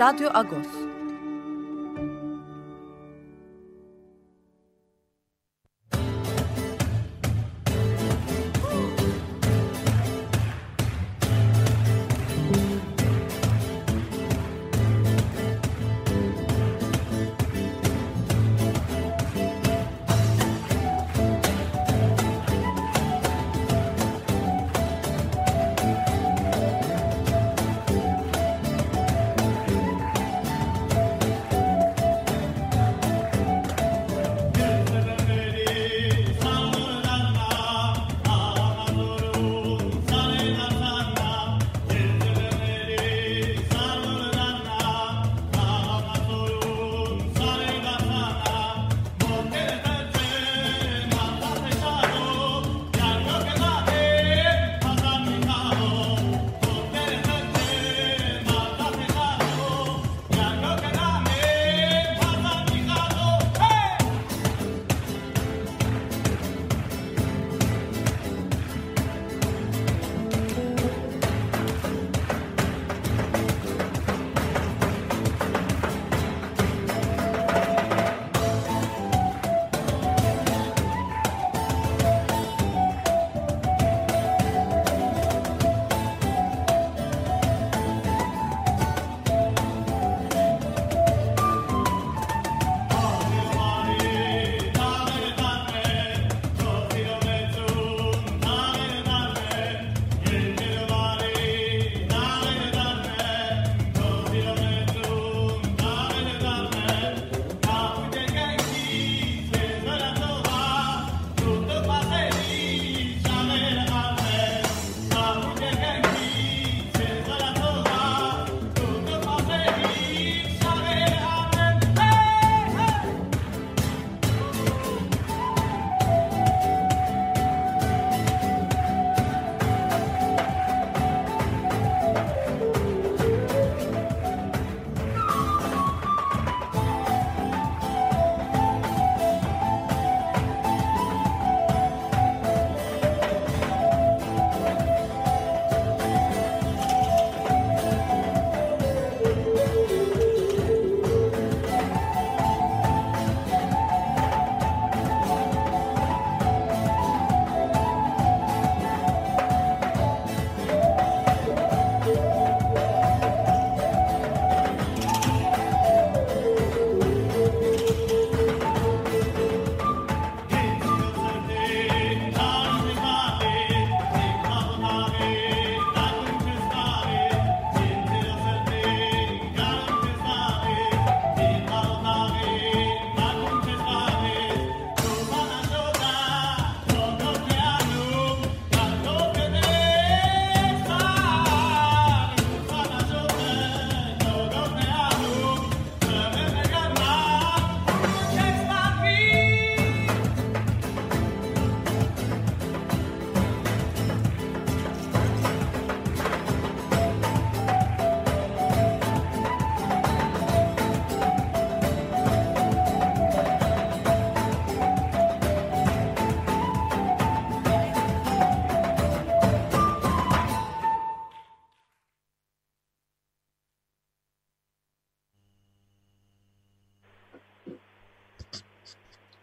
Radyo Agos.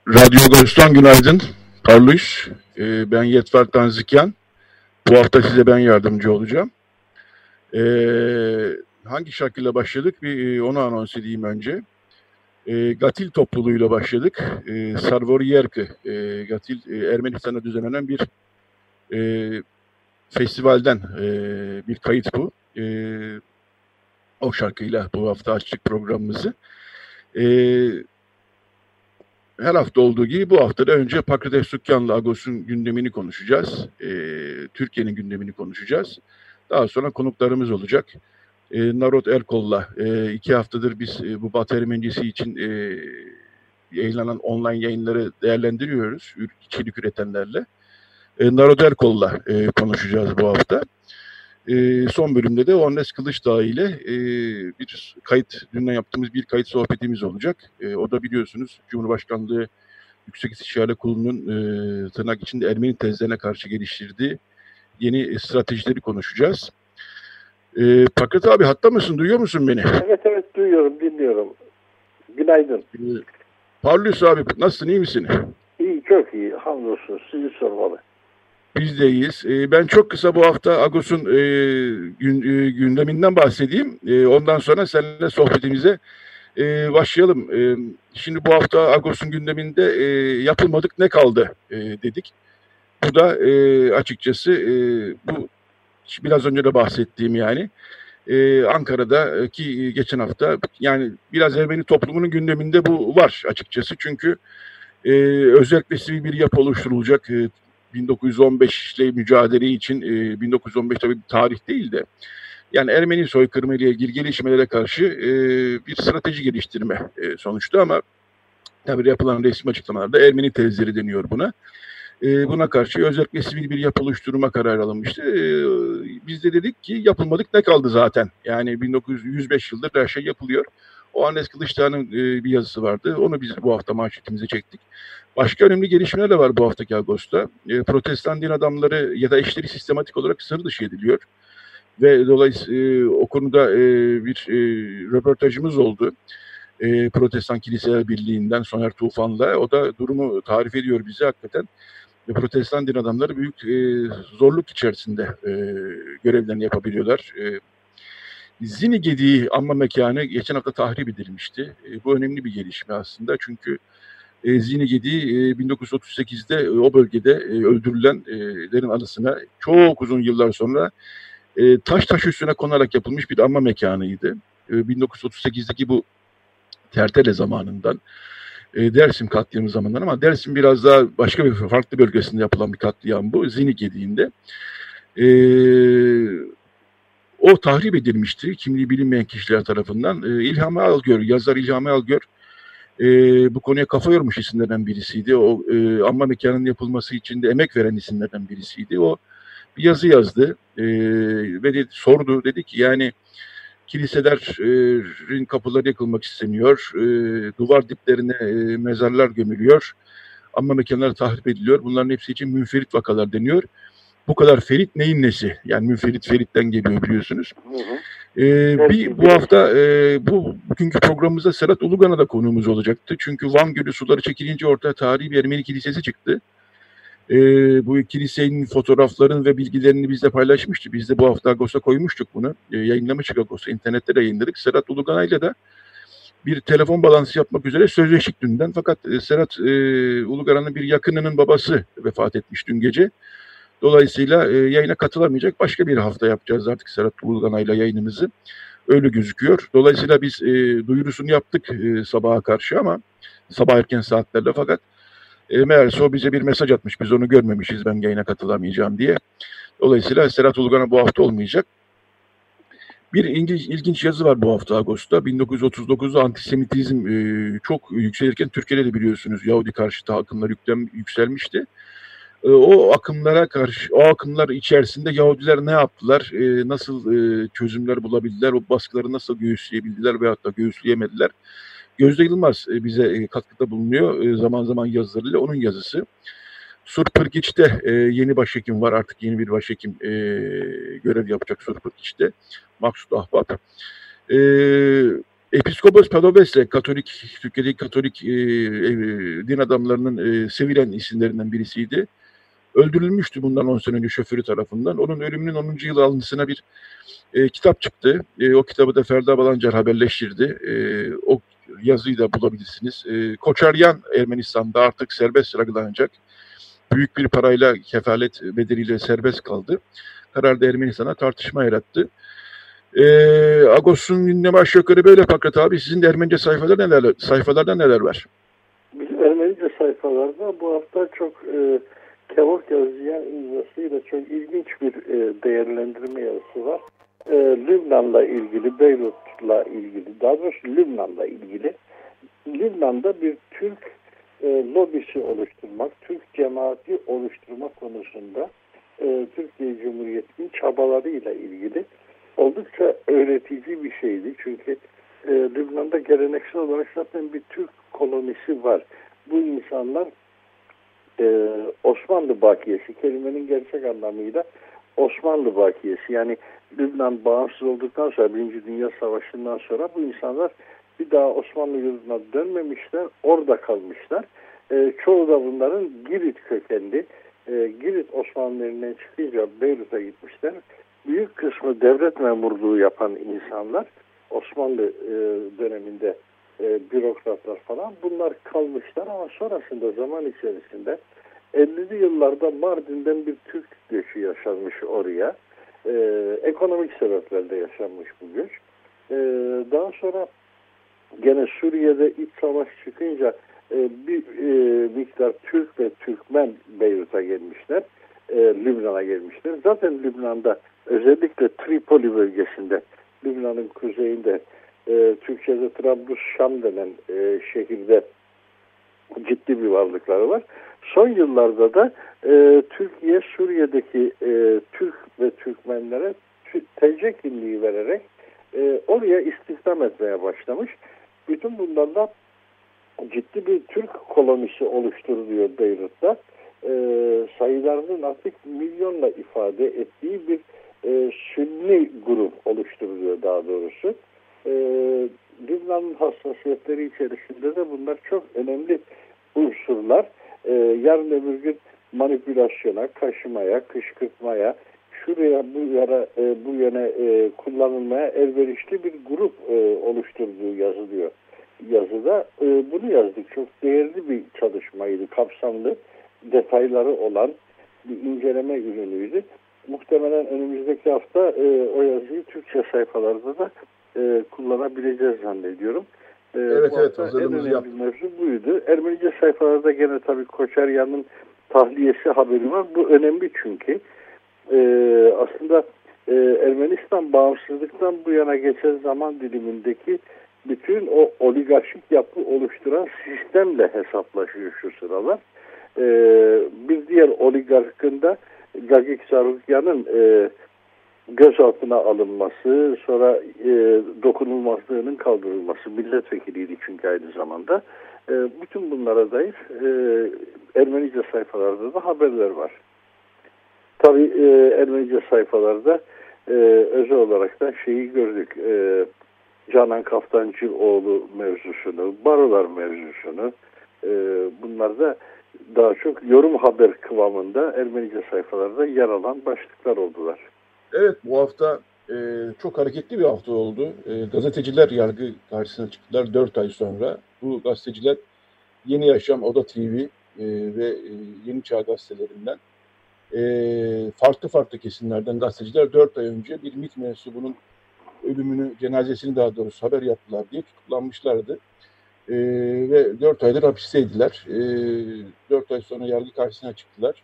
Radyo Agos'tan günaydın. Karluş, ee, ben Yetver Tanzikyan. Bu hafta size ben yardımcı olacağım. Ee, hangi şarkıyla başladık? Bir e, onu anons edeyim önce. Ee, Gatil topluluğuyla başladık. Ee, Sarvoriyerki, e, Gatil e, Ermenistan'da düzenlenen bir e, festivalden e, bir kayıt bu. E, o şarkıyla bu hafta açtık programımızı. Evet her hafta olduğu gibi bu hafta da önce Pakrates Sükkan'la Agos'un gündemini konuşacağız. E, Türkiye'nin gündemini konuşacağız. Daha sonra konuklarımız olacak. E, Narot Erkol'la e, iki haftadır biz e, bu Batı Ermenicisi için e, yayınlanan online yayınları değerlendiriyoruz içerik üretenlerle. E, Narot Erkol'la e, konuşacağız bu hafta. E, son bölümde de Onnes Kılıçdağ ile e, bir kayıt, dünden yaptığımız bir kayıt sohbetimiz olacak. E, o da biliyorsunuz Cumhurbaşkanlığı Yüksek İstişare Kurulu'nun e, tırnak içinde Ermeni tezlerine karşı geliştirdiği yeni stratejileri konuşacağız. E, Pakrat abi hatta mısın? Duyuyor musun beni? Evet evet duyuyorum, dinliyorum. Günaydın. E, Parlus abi nasılsın? iyi misin? İyi, çok iyi. Hamdolsun. Sizi sormalı. Biz de iyiyiz. E, ben çok kısa bu hafta Agos'un e, gün, e, gündeminden bahsedeyim. E, ondan sonra seninle sohbetimize e, başlayalım. E, şimdi bu hafta Agos'un gündeminde e, yapılmadık ne kaldı e, dedik. Bu da e, açıkçası e, bu biraz önce de bahsettiğim yani e, Ankara'daki geçen hafta yani biraz Ermeni toplumunun gündeminde bu var açıkçası. Çünkü e, özellikle sivil bir yapı oluşturulacak. E, 1915 ile mücadele için e, 1915 tabii bir tarih değil de yani Ermeni soykırımı ile ilgili gelişmelere karşı e, bir strateji geliştirme e, sonuçta ama tabii yapılan resmi açıklamalarda Ermeni tezleri deniyor buna. E, buna karşı özellikle sivil bir yapı oluşturma kararı alınmıştı. E, biz de dedik ki yapılmadık ne kaldı zaten. Yani 1905 yıldır her şey yapılıyor. O Anes Kılıçdaroğlu'nun e, bir yazısı vardı. Onu biz bu hafta manşetimize çektik. Başka önemli gelişmeler de var bu haftaki Ağustos'ta. E, protestan din adamları ya da eşleri sistematik olarak sınır dışı ediliyor. Ve dolayısıyla e, o konuda bir röportajımız oldu. E, Protestan Kiliseler Birliği'nden Soner Tufan'la. O da durumu tarif ediyor bize hakikaten. Ve protestan din adamları büyük e, zorluk içerisinde e, görevlerini yapabiliyorlar. E, Zini Gediği anma mekanı geçen hafta tahrip edilmişti. E, bu önemli bir gelişme aslında çünkü e, Zini Gediği e, 1938'de e, o bölgede e, öldürülenlerin anısına çok uzun yıllar sonra e, taş taş üstüne konarak yapılmış bir anma mekanıydı. E, 1938'deki bu Tertele zamanından e, Dersim katliamı zamanından ama Dersim biraz daha başka bir farklı bölgesinde yapılan bir katliam bu. Zini Gediği'nde. E, o tahrip edilmişti kimliği bilinmeyen kişiler tarafından. E, İlham Algör, yazar İlham Algör e, bu konuya kafa yormuş isimlerden birisiydi. O e, anma mekanının yapılması için de emek veren isimlerden birisiydi. O bir yazı yazdı e, ve de, sordu. Dedi ki yani kiliselerin kapıları yakılmak isteniyor. E, duvar diplerine e, mezarlar gömülüyor. Anma mekanları tahrip ediliyor. Bunların hepsi için münferit vakalar deniyor bu kadar ferit neyin nesi? Yani müferit feritten geliyor biliyorsunuz. Hı hı. Ee, bir bu hafta e, bu bugünkü programımızda Serhat Ulugan'a da konuğumuz olacaktı. Çünkü Van Gölü suları çekilince ortaya tarihi bir Ermeni kilisesi çıktı. E, bu kilisenin fotoğrafların ve bilgilerini bizle paylaşmıştı. Biz de bu hafta Agos'a koymuştuk bunu. E, yayınlamıştık Agos'a. internette de yayınladık. Serhat Ulugan'ayla da bir telefon balansı yapmak üzere sözleştik dünden. Fakat e, Serhat e, Ulugan'ın bir yakınının babası vefat etmiş dün gece. Dolayısıyla e, yayına katılamayacak. Başka bir hafta yapacağız artık Serhat Bulganay'la yayınımızı. Öyle gözüküyor. Dolayısıyla biz e, duyurusunu yaptık e, sabaha karşı ama sabah erken saatlerde fakat e, meğerse o bize bir mesaj atmış. Biz onu görmemişiz ben yayına katılamayacağım diye. Dolayısıyla Serhat Ulgan'a bu hafta olmayacak. Bir ilginç, ilginç yazı var bu hafta Ağustos'ta. 1939'da antisemitizm e, çok yükselirken Türkiye'de de biliyorsunuz Yahudi karşıtı akımlar yüklem, yükselmişti. Ee, o akımlara karşı, o akımlar içerisinde Yahudiler ne yaptılar, e, nasıl e, çözümler bulabildiler, o baskıları nasıl göğüsleyebildiler veyahut da göğüsleyemediler. Gözde Yılmaz e, bize katkıda bulunuyor zaman zaman yazılarıyla, onun yazısı. Surpırgiç'te e, yeni başhekim var artık yeni bir başhekim e, görev yapacak Surpırgiç'te. Maksut Ahbap. E, Episkopos Padoves'le Katolik, Türkiye'deki Katolik e, e, din adamlarının e, sevilen isimlerinden birisiydi öldürülmüştü bundan 10 sene önce şoförü tarafından. Onun ölümünün 10. yıl alnısına bir e, kitap çıktı. E, o kitabı da Ferda Balancar haberleştirdi. E, o yazıyı da bulabilirsiniz. E, Koçaryan Ermenistan'da artık serbest yargılanacak. Büyük bir parayla kefalet bedeliyle serbest kaldı. Karar da Ermenistan'a tartışma yarattı. E, Agos'un gündemi aşağı böyle Pakrat abi. Sizin de Ermenice sayfalarda neler, sayfalarda neler var? Bizim Ermenice sayfalarda bu hafta çok e, Kavuk Yazıyan imzasıyla çok ilginç bir e, değerlendirme yazısı var. E, Lübnan'la ilgili, Beyrut'la ilgili, daha doğrusu Lübnan'la ilgili. Lübnan'da bir Türk e, lobisi oluşturmak, Türk cemaati oluşturmak konusunda e, Türkiye Cumhuriyeti'nin çabalarıyla ilgili oldukça öğretici bir şeydi. Çünkü e, Lübnan'da geleneksel olarak zaten bir Türk kolonisi var. Bu insanlar e, Osmanlı bakiyesi, kelimenin gerçek anlamıyla Osmanlı bakiyesi. Yani Lübnan bağımsız olduktan sonra, Birinci Dünya Savaşı'ndan sonra bu insanlar bir daha Osmanlı yurduna dönmemişler, orada kalmışlar. E, çoğu da bunların Girit kökenli. E, Girit Osmanlılarından çıkınca Beyrut'a gitmişler. Büyük kısmı devlet memurluğu yapan insanlar Osmanlı e, döneminde e, bürokratlar falan bunlar kalmışlar ama sonrasında zaman içerisinde 50'li yıllarda Mardin'den bir Türk göçü yaşanmış oraya. E, ekonomik sebeplerle yaşanmış bu göç. E, daha sonra gene Suriye'de iç savaş çıkınca e, bir e, miktar Türk ve Türkmen Beyrut'a gelmişler. E, Lübnan'a gelmişler. Zaten Lübnan'da özellikle Tripoli bölgesinde Lübnan'ın kuzeyinde e, Türkçe'de Trablus Şam denen e, şehirde ciddi bir varlıkları var. Son yıllarda da e, Türkiye Suriye'deki e, Türk ve Türkmenlere TC kimliği vererek e, oraya istihdam etmeye başlamış. Bütün bunlarla ciddi bir Türk kolonisi oluşturuluyor Beyrut'ta. E, sayılarının artık milyonla ifade ettiği bir e, Sünni grup oluşturuluyor daha doğrusu. E, Lübnan'ın hassasiyetleri içerisinde de bunlar çok önemli unsurlar. E, yarın öbür gün manipülasyona, kaşımaya, kışkırtmaya, şuraya bu yara e, bu yöne e, kullanılmaya elverişli bir grup e, oluşturduğu yazılıyor yazıda. E, bunu yazdık. Çok değerli bir çalışmaydı. Kapsamlı detayları olan bir inceleme ürünüydü. Muhtemelen önümüzdeki hafta e, o yazıyı Türkçe sayfalarda da e, kullanabileceğiz zannediyorum. E, evet evet hazırlığımızı yaptık. mevzu buydu. Ermenice sayfalarda gene tabii Koçeryan'ın tahliyesi haberi var. Bu önemli çünkü e, aslında e, Ermenistan bağımsızlıktan bu yana geçen zaman dilimindeki bütün o oligarşik yapı oluşturan sistemle hesaplaşıyor şu sıralar. E, bir diğer oligarkında Gagik Sarukyan'ın e, gözaltına alınması, sonra e, dokunulmazlığının kaldırılması, milletvekiliydi çünkü aynı zamanda. E, bütün bunlara dair e, Ermenice sayfalarda da haberler var. Tabi e, Ermenice sayfalarda e, özel olarak da şeyi gördük. E, Canan Kaftancıoğlu mevzusunu, barolar mevzusunu e, bunlar da daha çok yorum haber kıvamında Ermenice sayfalarda yer alan başlıklar oldular. Evet bu hafta e, çok hareketli bir hafta oldu. E, gazeteciler yargı karşısına çıktılar 4 ay sonra. Bu gazeteciler Yeni Yaşam, Oda TV e, ve e, Yeni Çağ gazetelerinden e, farklı farklı kesimlerden gazeteciler 4 ay önce bir MİT mensubunun ölümünü, cenazesini daha doğrusu haber yaptılar diye tutuklanmışlardı. E, ve 4 aydır hapisteydiler. E, 4 ay sonra yargı karşısına çıktılar.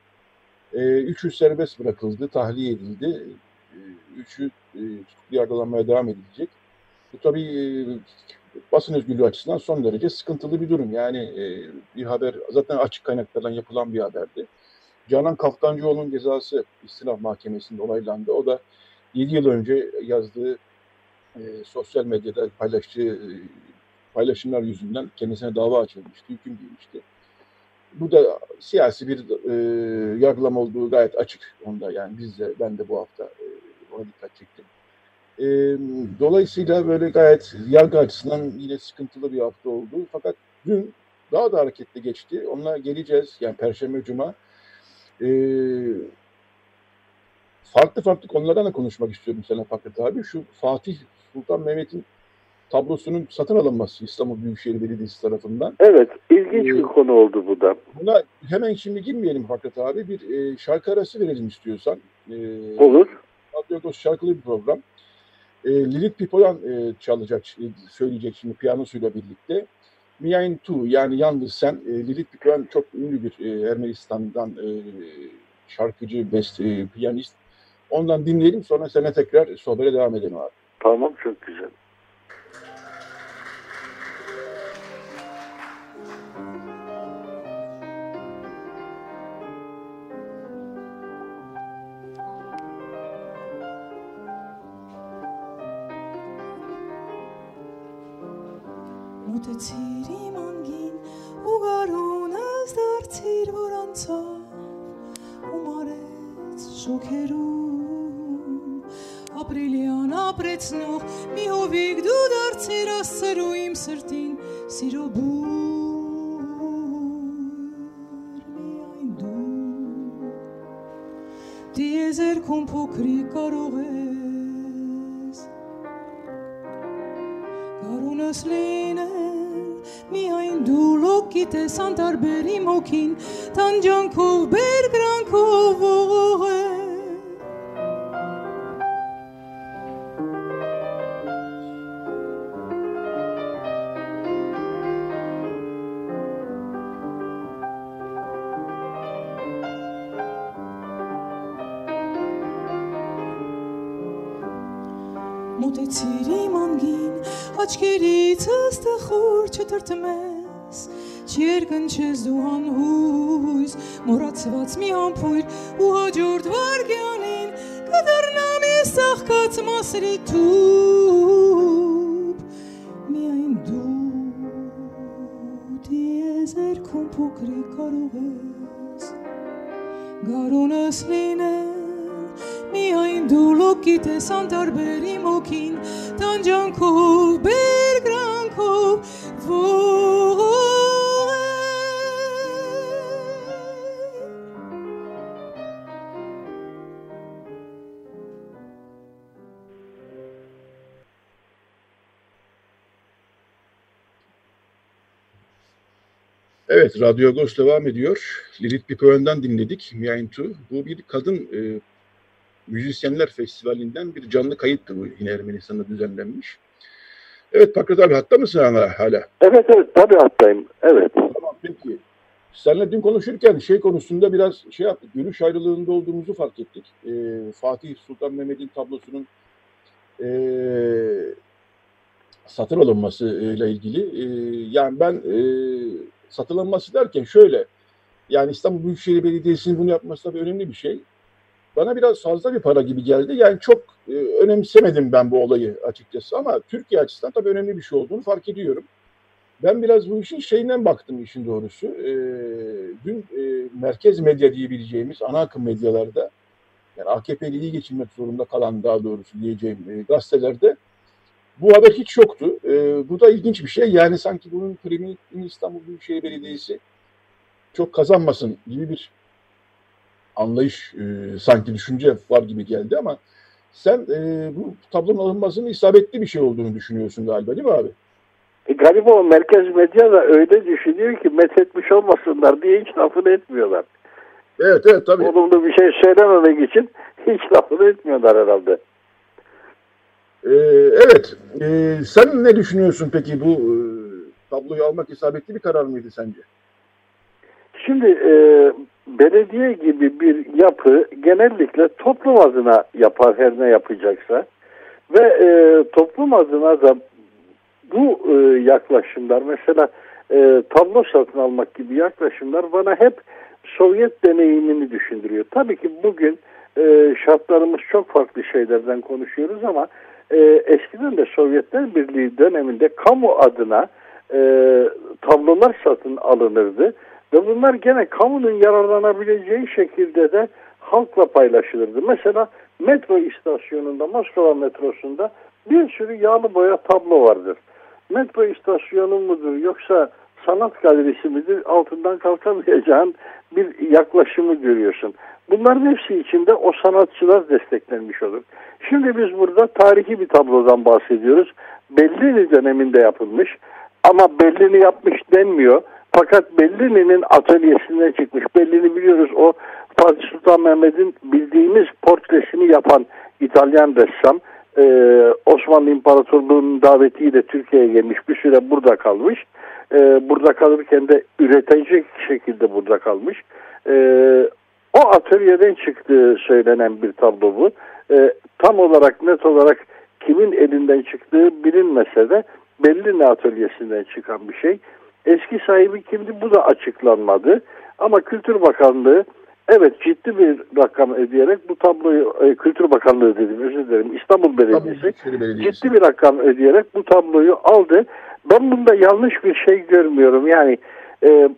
E, üçü serbest bırakıldı, tahliye edildi. E, üçü e, tutuklu yargılanmaya devam edilecek. Bu tabii e, basın özgürlüğü açısından son derece sıkıntılı bir durum. Yani e, bir haber zaten açık kaynaklardan yapılan bir haberdi. Canan Kaftancıoğlu'nun cezası istinaf mahkemesinde olaylandı. O da 7 yıl önce yazdığı e, sosyal medyada paylaştığı e, paylaşımlar yüzünden kendisine dava açılmıştı, hüküm giymişti. Bu da siyasi bir e, yargılama olduğu gayet açık onda. Yani biz de, ben de bu hafta e, ona dikkat çektim. E, dolayısıyla böyle gayet yargı açısından yine sıkıntılı bir hafta oldu. Fakat dün daha da hareketli geçti. Onunla geleceğiz. Yani Perşembe, Cuma. E, farklı farklı konulardan da konuşmak istiyorum sana Fakret abi. Şu Fatih Sultan Mehmet'in tablosunun satın alınması İstanbul Büyükşehir Belediyesi tarafından. Evet, ilginç ee, bir konu oldu bu da. Buna hemen şimdi girmeyelim Fakat abi. Bir e, şarkı arası verelim istiyorsan. E, Olur. Radyo şarkılı bir program. E, Lilith Pipoyan e, çalacak, e, söyleyecek şimdi piyanosuyla birlikte. Miain Tu yani yalnız sen e, Lilith Bükren çok ünlü bir e, Ermenistan'dan e, şarkıcı, beste, e, piyanist. Ondan dinleyelim sonra sana tekrar sohbete devam edelim abi. Tamam çok güzel. Կարունս լինել միայն դու լոկիտես անտարբեր իմ հոգին տանջանքով բերգրանքով ողողել Մոտեցիր իմ անգին աչքերից չթրթմես, չի երկնչես դու անհույս, մորացված մի ամպույր ու հաջորդ վարգյանին կդրնա մի սաղկաց մասրի թուպ, միայն դու դիեզերքում փոքրի կարող ես, գարունս լինես, միայն դու լոկ գիտես անտարբեր իմ ոգին տանջանքով բեր Evet, Radyo Agos devam ediyor. Lilith Pipoyan'dan dinledik Miain Bu bir kadın e, müzisyenler festivalinden bir canlı kayıttı bu yine Ermenistan'da düzenlenmiş. Evet Pakrat abi hatta mısın hala? hala? Evet evet tabii hattayım. Evet. Tamam peki. Seninle dün konuşurken şey konusunda biraz şey yaptık. Görüş ayrılığında olduğumuzu fark ettik. E, Fatih Sultan Mehmet'in tablosunun e, satın alınması ile ilgili. E, yani ben e, satın alınması derken şöyle. Yani İstanbul Büyükşehir Belediyesi'nin bunu yapması tabii önemli bir şey. Bana biraz fazla bir para gibi geldi. Yani çok e, önemsemedim ben bu olayı açıkçası ama Türkiye açısından tabii önemli bir şey olduğunu fark ediyorum. Ben biraz bu işin şeyinden baktım işin doğrusu. E, dün e, merkez medya diyebileceğimiz ana akım medyalarda yani AKP'li iyi geçinmek zorunda kalan daha doğrusu diyeceğim e, gazetelerde bu haber hiç yoktu. E, bu da ilginç bir şey. Yani sanki bunun primini İstanbul Büyükşehir Belediyesi çok kazanmasın gibi bir anlayış e, sanki düşünce var gibi geldi ama sen e, bu tablonun alınmasının isabetli bir şey olduğunu düşünüyorsun galiba değil mi abi? E, galiba o merkez medya da öyle düşünüyor ki methetmiş olmasınlar diye hiç lafını etmiyorlar. Evet evet tabii. Olumlu bir şey söylememek için hiç lafını etmiyorlar herhalde. Ee, evet. Ee, sen ne düşünüyorsun peki bu e, tabloyu almak isabetli bir karar mıydı sence? Şimdi e, belediye gibi bir yapı genellikle toplum adına yapar her ne yapacaksa ve e, toplum adına da bu e, yaklaşımlar mesela e, tablo satın almak gibi yaklaşımlar bana hep Sovyet deneyimini düşündürüyor. Tabii ki bugün e, şartlarımız çok farklı şeylerden konuşuyoruz ama e, eskiden de Sovyetler Birliği döneminde kamu adına e, tablolar satın alınırdı ve bunlar gene kamunun yararlanabileceği şekilde de halkla paylaşılırdı. Mesela metro istasyonunda, Moskova metrosunda bir sürü yağlı boya tablo vardır. Metro istasyonu mudur yoksa sanat galerisi midir altından kalkamayacağın bir yaklaşımı görüyorsun. Bunların hepsi içinde o sanatçılar desteklenmiş olur. Şimdi biz burada tarihi bir tablodan bahsediyoruz. Bellini döneminde yapılmış ama Bellini yapmış denmiyor. Fakat Bellini'nin atölyesine çıkmış. Bellini biliyoruz o Fatih Sultan Mehmet'in bildiğimiz portresini yapan İtalyan ressam. Ee, Osmanlı İmparatorluğu'nun davetiyle Türkiye'ye gelmiş bir süre burada kalmış. e, burada kalırken de üretecek şekilde burada kalmış. E, o atölyeden çıktığı söylenen bir tablo bu. E, tam olarak net olarak kimin elinden çıktığı bilinmese de belli atölyesinden çıkan bir şey. Eski sahibi kimdi bu da açıklanmadı. Ama Kültür Bakanlığı evet ciddi bir rakam ödeyerek bu tabloyu e, Kültür Bakanlığı dedim özür dilerim İstanbul Belediyesi ciddi bir rakam ödeyerek bu tabloyu aldı. Ben bunda yanlış bir şey görmüyorum. Yani e,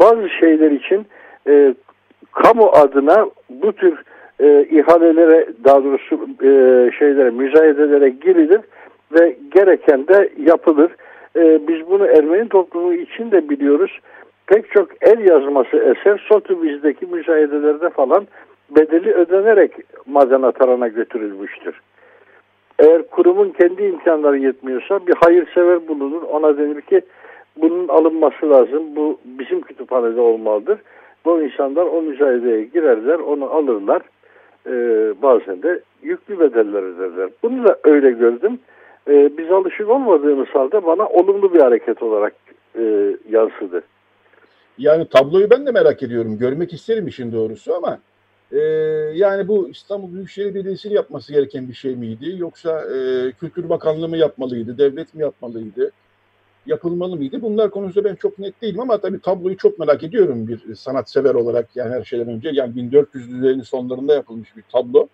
bazı şeyler için e, kamu adına bu tür e, ihalelere daha doğrusu e, şeylere müzayedelere girilir ve gereken de yapılır. E, biz bunu Ermeni toplumu için de biliyoruz. Pek çok el yazması eser Sotheby's'deki müzayedelerde falan bedeli ödenerek maden atarana götürülmüştür. Eğer kurumun kendi imkanları yetmiyorsa bir hayırsever bulunur. Ona denir ki bunun alınması lazım. Bu bizim kütüphanede olmalıdır. Bu insanlar o müzayedeye girerler, onu alırlar. Ee, bazen de yüklü bedeller öderler. Bunu da öyle gördüm. Ee, biz alışık olmadığımız halde bana olumlu bir hareket olarak e, yansıdı. Yani tabloyu ben de merak ediyorum. Görmek isterim işin doğrusu ama e, yani bu İstanbul Büyükşehir Belediyesi'nin yapması gereken bir şey miydi? Yoksa e, Kültür Bakanlığı mı yapmalıydı? Devlet mi yapmalıydı? Yapılmalı mıydı? Bunlar konusunda ben çok net değilim ama tabii tabloyu çok merak ediyorum bir sanatsever olarak yani her şeyden önce. Yani 1400'lerin sonlarında yapılmış bir tablo.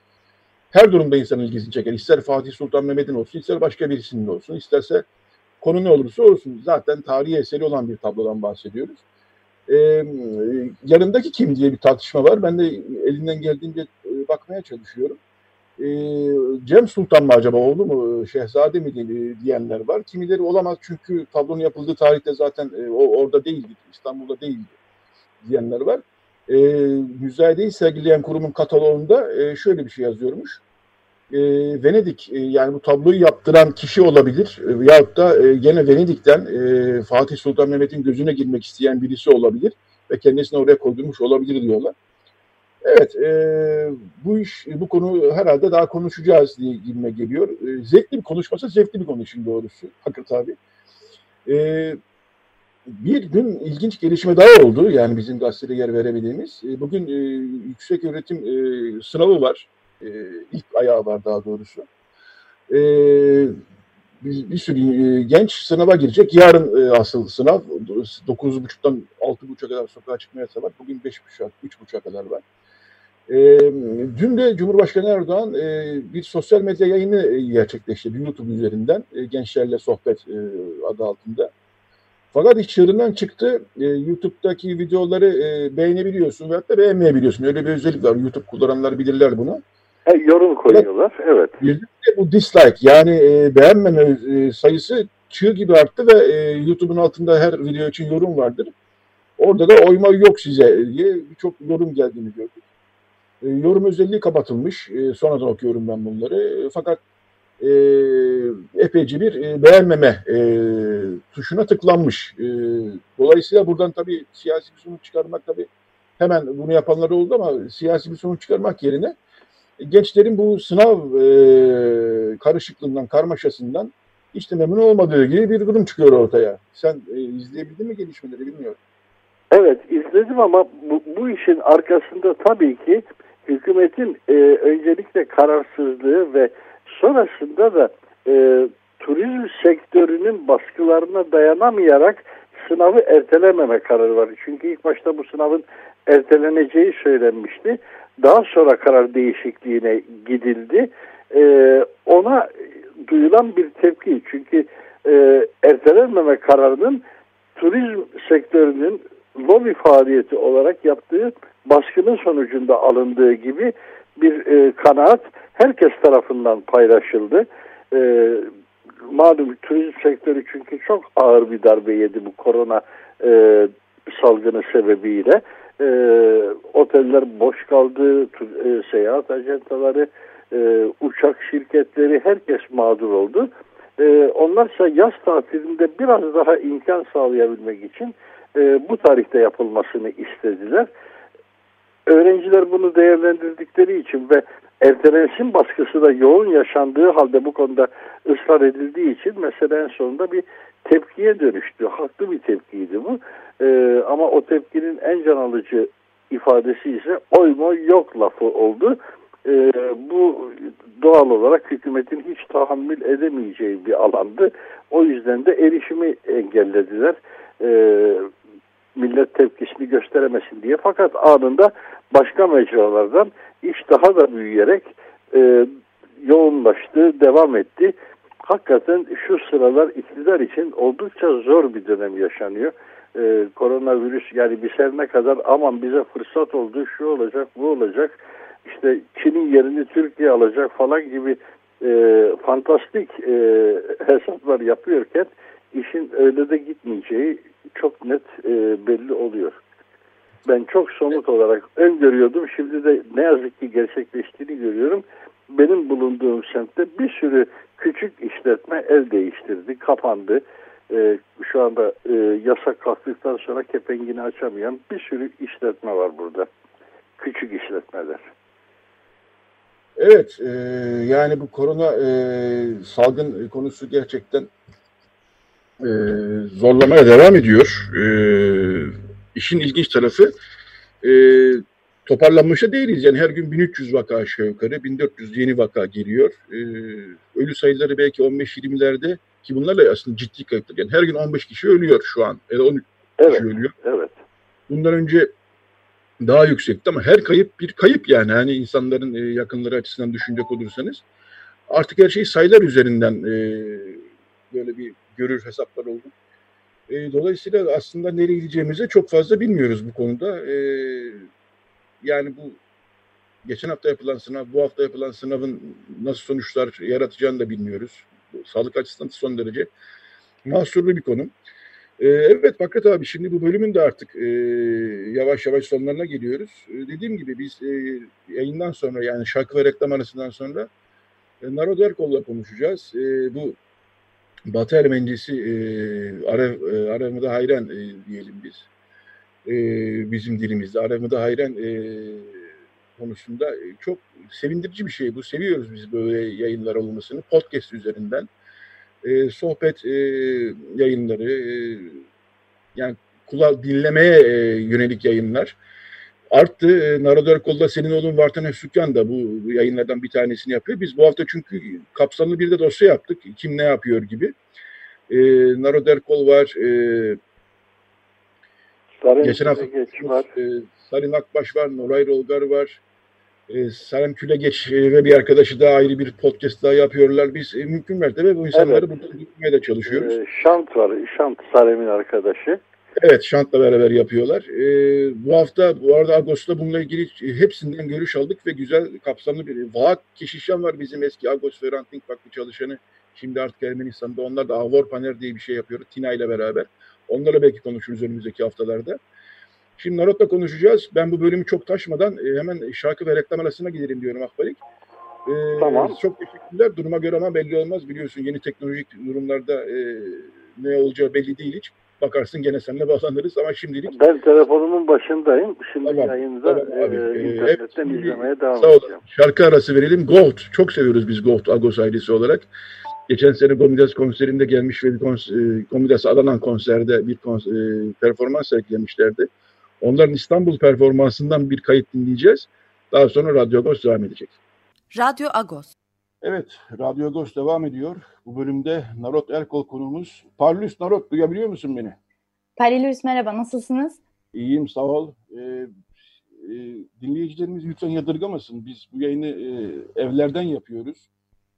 Her durumda insanın ilgisini çeker. İster Fatih Sultan Mehmet'in olsun, ister başka birisinin olsun, isterse konu ne olursa olsun. Zaten tarihi eseri olan bir tablodan bahsediyoruz e, yanındaki kim diye bir tartışma var. Ben de elinden geldiğince e, bakmaya çalışıyorum. E, Cem Sultan mı acaba oğlu mu, şehzade mi diyenler var. Kimileri olamaz çünkü tablonun yapıldığı tarihte zaten e, o orada değildi, İstanbul'da değildi diyenler var. E, müzayedeyi sergileyen kurumun kataloğunda e, şöyle bir şey yazıyormuş e, Venedik e, yani bu tabloyu yaptıran kişi olabilir e, veyahut da e, gene Venedik'ten e, Fatih Sultan Mehmet'in gözüne girmek isteyen birisi olabilir ve kendisini oraya koydurmuş olabilir diyorlar. Evet, e, bu iş, bu konu herhalde daha konuşacağız diye gibime geliyor. E, zevkli bir konuşması, zevkli bir konuşun doğrusu. Hakikaten abi. E, bir gün ilginç gelişme daha oldu. Yani bizim gazetede yer verebildiğimiz. E, bugün e, yüksek öğretim e, sınavı var e, ilk ayağı var daha doğrusu. E, bir, bir sürü e, genç sınava girecek. Yarın e, asıl sınav 9.30'dan 6.30'a kadar sokağa çıkma yasağı var. Bugün 5.30'a, 3.30'a kadar var. E, dün de Cumhurbaşkanı Erdoğan e, bir sosyal medya yayını gerçekleştirdi YouTube üzerinden e, gençlerle sohbet e, adı altında. Fakat iş çığırından çıktı. E, YouTube'daki videoları e, beğenebiliyorsun veyahut da beğenmeyebiliyorsun. Öyle bir özellik var. YouTube kullananlar bilirler bunu. E, yorum koyuyorlar. Evet. Bir de bu dislike yani e, beğenmeme e, sayısı çığ gibi arttı ve e, YouTube'un altında her video için yorum vardır. Orada da oyma yok size diye birçok yorum geldiğini gördük. E, yorum özelliği kapatılmış. E, sonradan okuyorum ben bunları. E, fakat e, epeyce bir e, beğenmeme e, tuşuna tıklanmış. E, dolayısıyla buradan tabii siyasi bir sonuç çıkarmak tabii hemen bunu yapanlar oldu ama siyasi bir sonuç çıkarmak yerine gençlerin bu sınav e, karışıklığından, karmaşasından işte memnun olmadığı gibi bir durum çıkıyor ortaya. Sen e, izleyebildin mi gelişmeleri bilmiyorum. Evet izledim ama bu, bu işin arkasında tabii ki hükümetin e, öncelikle kararsızlığı ve sonrasında da e, turizm sektörünün baskılarına dayanamayarak sınavı ertelememe kararı var. Çünkü ilk başta bu sınavın erteleneceği söylenmişti. Daha sonra karar değişikliğine gidildi. E, ona duyulan bir tepki. Çünkü e, ertelenmeme kararının turizm sektörünün lobi faaliyeti olarak yaptığı baskının sonucunda alındığı gibi bir e, kanaat herkes tarafından paylaşıldı. E, malum turizm sektörü çünkü çok ağır bir darbe yedi bu korona e, salgını sebebiyle e, oteller boş kaldı, e, seyahat ajantaları, e, uçak şirketleri herkes mağdur oldu. E, onlarsa yaz tatilinde biraz daha imkan sağlayabilmek için e, bu tarihte yapılmasını istediler. Öğrenciler bunu değerlendirdikleri için ve ertelensin baskısı da yoğun yaşandığı halde bu konuda ısrar edildiği için mesela en sonunda bir tepkiye dönüştü. Haklı bir tepkiydi bu. E, ama o tepkinin en can alıcı ifadesi ise oy mu yok lafı oldu. E, bu doğal olarak hükümetin hiç tahammül edemeyeceği bir alandı. O yüzden de erişimi engellediler. E, millet tepkisini gösteremesin diye. Fakat anında başka mecralardan iş daha da büyüyerek e, yoğunlaştı, devam etti. Hakikaten şu sıralar iktidar için oldukça zor bir dönem yaşanıyor. Ee, koronavirüs yani bir sene kadar aman bize fırsat oldu, şu olacak, bu olacak. İşte Çin'in yerini Türkiye alacak falan gibi e, fantastik e, hesaplar yapıyorken işin öyle de gitmeyeceği çok net e, belli oluyor. Ben çok somut olarak öngörüyordum. Şimdi de ne yazık ki gerçekleştiğini görüyorum. Benim bulunduğum semtte bir sürü küçük işletme el değiştirdi, kapandı. Ee, şu anda e, yasak kalktıktan sonra kepengini açamayan bir sürü işletme var burada. Küçük işletmeler. Evet, e, yani bu korona e, salgın konusu gerçekten e, zorlamaya devam ediyor. E, işin ilginç tarafı e, toparlanmışa değiliz. Yani her gün 1300 vaka aşağı yukarı, 1400 yeni vaka geliyor. E, ölü sayıları belki 15-20'lerde ki bunlarla aslında ciddi kayıplar. Yani her gün 15 kişi ölüyor şu an. Ya da 13 Evet, kişi ölüyor. evet. Bundan önce daha yüksekti ama her kayıp bir kayıp yani. Hani insanların e, yakınları açısından düşünecek olursanız. Artık her şey sayılar üzerinden e, böyle bir görür hesaplar oldu. E, dolayısıyla aslında nereye gideceğimizi çok fazla bilmiyoruz bu konuda. E, yani bu geçen hafta yapılan sınav, bu hafta yapılan sınavın nasıl sonuçlar yaratacağını da bilmiyoruz. Sağlık açısından son derece mahsurlu bir konu. Ee, evet Fakat abi şimdi bu bölümün de artık e, yavaş yavaş sonlarına geliyoruz. E, dediğim gibi biz e, yayından sonra yani şarkı ve reklam arasından sonra e, Naro konuşacağız. E, bu Batı Ermencisi e, Arev, e, Arevmı'da hayran e, diyelim biz. E, bizim dilimizde Arevmı'da hayran e, konusunda e, çok sevindirici bir şey bu. Seviyoruz biz böyle yayınlar olmasını podcast üzerinden e, sohbet e, yayınları, e, yani kulağı dinlemeye e, yönelik yayınlar arttı. E, Narodör Kol'da senin oğlun Vartan Özsükyan da bu, bu yayınlardan bir tanesini yapıyor. Biz bu hafta çünkü kapsamlı bir de dosya yaptık. Kim ne yapıyor gibi. E, Narodör Kol var. E, Sarın geçen hafta var. E, Sarin Akbaş var. Noray Rolgar var. E, Salim Külegeç e, ve bir arkadaşı da ayrı bir podcast daha yapıyorlar. Biz e, mümkün mertebe bu insanları Evet. burada dinlemeye de çalışıyoruz. Ee, Şant var. Şant Sarem'in arkadaşı. Evet, Şant'la beraber yapıyorlar. Ee, bu hafta, bu arada Agos'ta bununla ilgili e, hepsinden görüş aldık ve güzel kapsamlı bir Vaat Keşişan var bizim eski Agos ve Ranting Vakfı çalışanı. Şimdi artık Ermenistan'da onlar da Avor Paner diye bir şey yapıyor Tina ile beraber. Onlarla belki konuşuruz önümüzdeki haftalarda. Şimdi Narot'la konuşacağız. Ben bu bölümü çok taşmadan e, hemen şarkı ve reklam arasına gidelim diyorum Akbalik. Ee, Tamam. Çok teşekkürler. Duruma göre ama belli olmaz. Biliyorsun yeni teknolojik durumlarda e, ne olacağı belli değil hiç. Bakarsın gene seninle bağlanırız ama şimdilik Ben telefonumun başındayım. Şimdi Tamam, yayında tamam abi. e, Ee, internetten hep- izlemeye devam Sağ olun. edeceğim. Şarkı arası verelim. Gold. Çok seviyoruz biz Gold Agos ailesi olarak. Geçen sene Gomidas konserinde gelmiş ve bir kons- e, Gomidas Adanan konserde bir kons- e, performans sergilemişlerdi. Onların İstanbul performansından bir kayıt dinleyeceğiz. Daha sonra Radyo Agos devam edecek. Radyo Agos. Evet, Radyo Agos devam ediyor. Bu bölümde Narot Erkol konuğumuz. Parlus Narot, duyabiliyor musun beni? Parilus merhaba, nasılsınız? İyiyim, sağ ol. Ee, e, dinleyicilerimiz lütfen yadırgamasın. Biz bu yayını e, evlerden yapıyoruz.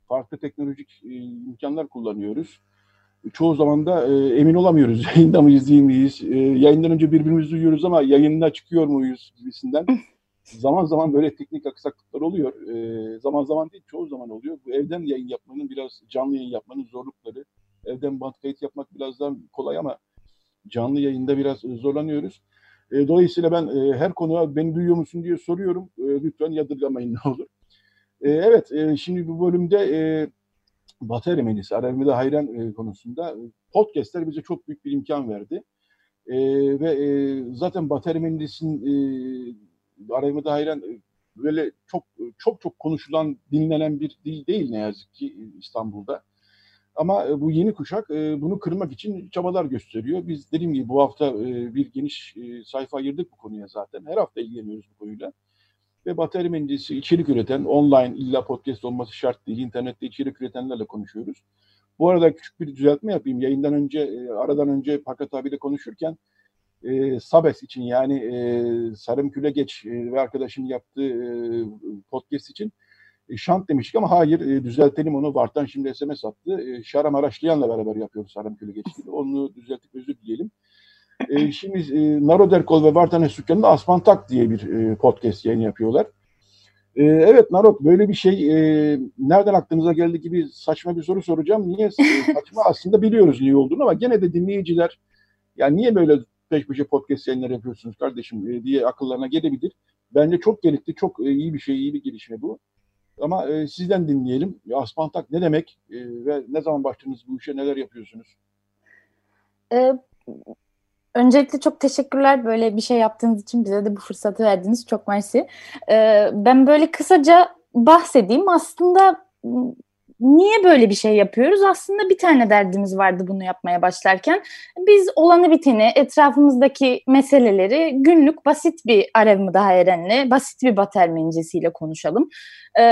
Farklı teknolojik e, imkanlar kullanıyoruz. Çoğu zaman da e, emin olamıyoruz yayında mıyız değil miyiz? E, yayından önce birbirimizi duyuyoruz ama yayında çıkıyor muyuz gibisinden. zaman zaman böyle teknik aksaklıklar oluyor. E, zaman zaman değil, çoğu zaman oluyor. Bu evden yayın yapmanın biraz canlı yayın yapmanın zorlukları. Evden band kayıt yapmak biraz daha kolay ama canlı yayında biraz zorlanıyoruz. E, dolayısıyla ben e, her konuya beni duyuyor musun diye soruyorum. E, lütfen yadırgamayın ne olur. E, evet, e, şimdi bu bölümde e, Batı Ermenisi, Arevmide Hayran e, konusunda e, podcastler bize çok büyük bir imkan verdi. E, ve e, zaten Batı Ermenisi'nin e, Arevmide Hayran e, böyle çok çok çok konuşulan, dinlenen bir dil değil ne yazık ki İstanbul'da. Ama e, bu yeni kuşak e, bunu kırmak için çabalar gösteriyor. Biz dediğim gibi bu hafta e, bir geniş sayfa ayırdık bu konuya zaten. Her hafta ilgileniyoruz bu konuyla. Ve Batı Ermenicisi içerik üreten, online illa podcast olması şart değil, internette içerik üretenlerle konuşuyoruz. Bu arada küçük bir düzeltme yapayım. Yayından önce, aradan önce Fakat abiyle konuşurken e, Sabes için yani e, Sarım Külegeç e, ve arkadaşın yaptığı e, podcast için e, şant demiştik ama hayır e, düzeltelim onu. Vartan şimdi SMS attı. E, Şaram Araşlayan'la beraber yapıyoruz Sarım Külegeç'te. Onu düzeltip özür dileyelim. E, şimdi e, Naroderkol ve Vartan Esükkan'ın Aspantak diye bir e, podcast yayın yapıyorlar. E, evet Narod böyle bir şey e, nereden aklınıza geldi gibi saçma bir soru soracağım. Niye e, saçma aslında biliyoruz niye olduğunu ama gene de dinleyiciler yani niye böyle peş peşe podcast yayınları yapıyorsunuz kardeşim e, diye akıllarına gelebilir. Bence çok gerekli, çok e, iyi bir şey, iyi bir gelişme bu. Ama e, sizden dinleyelim. Aspantak ne demek e, ve ne zaman başladınız bu işe, neler yapıyorsunuz? Ee, öncelikle çok teşekkürler böyle bir şey yaptığınız için bize de bu fırsatı verdiniz. Çok mersi. Ee, ben böyle kısaca bahsedeyim. Aslında niye böyle bir şey yapıyoruz? Aslında bir tane derdimiz vardı bunu yapmaya başlarken. Biz olanı biteni, etrafımızdaki meseleleri günlük basit bir Arev daha Eren'le, basit bir Batı Ermenicesiyle konuşalım. Ee,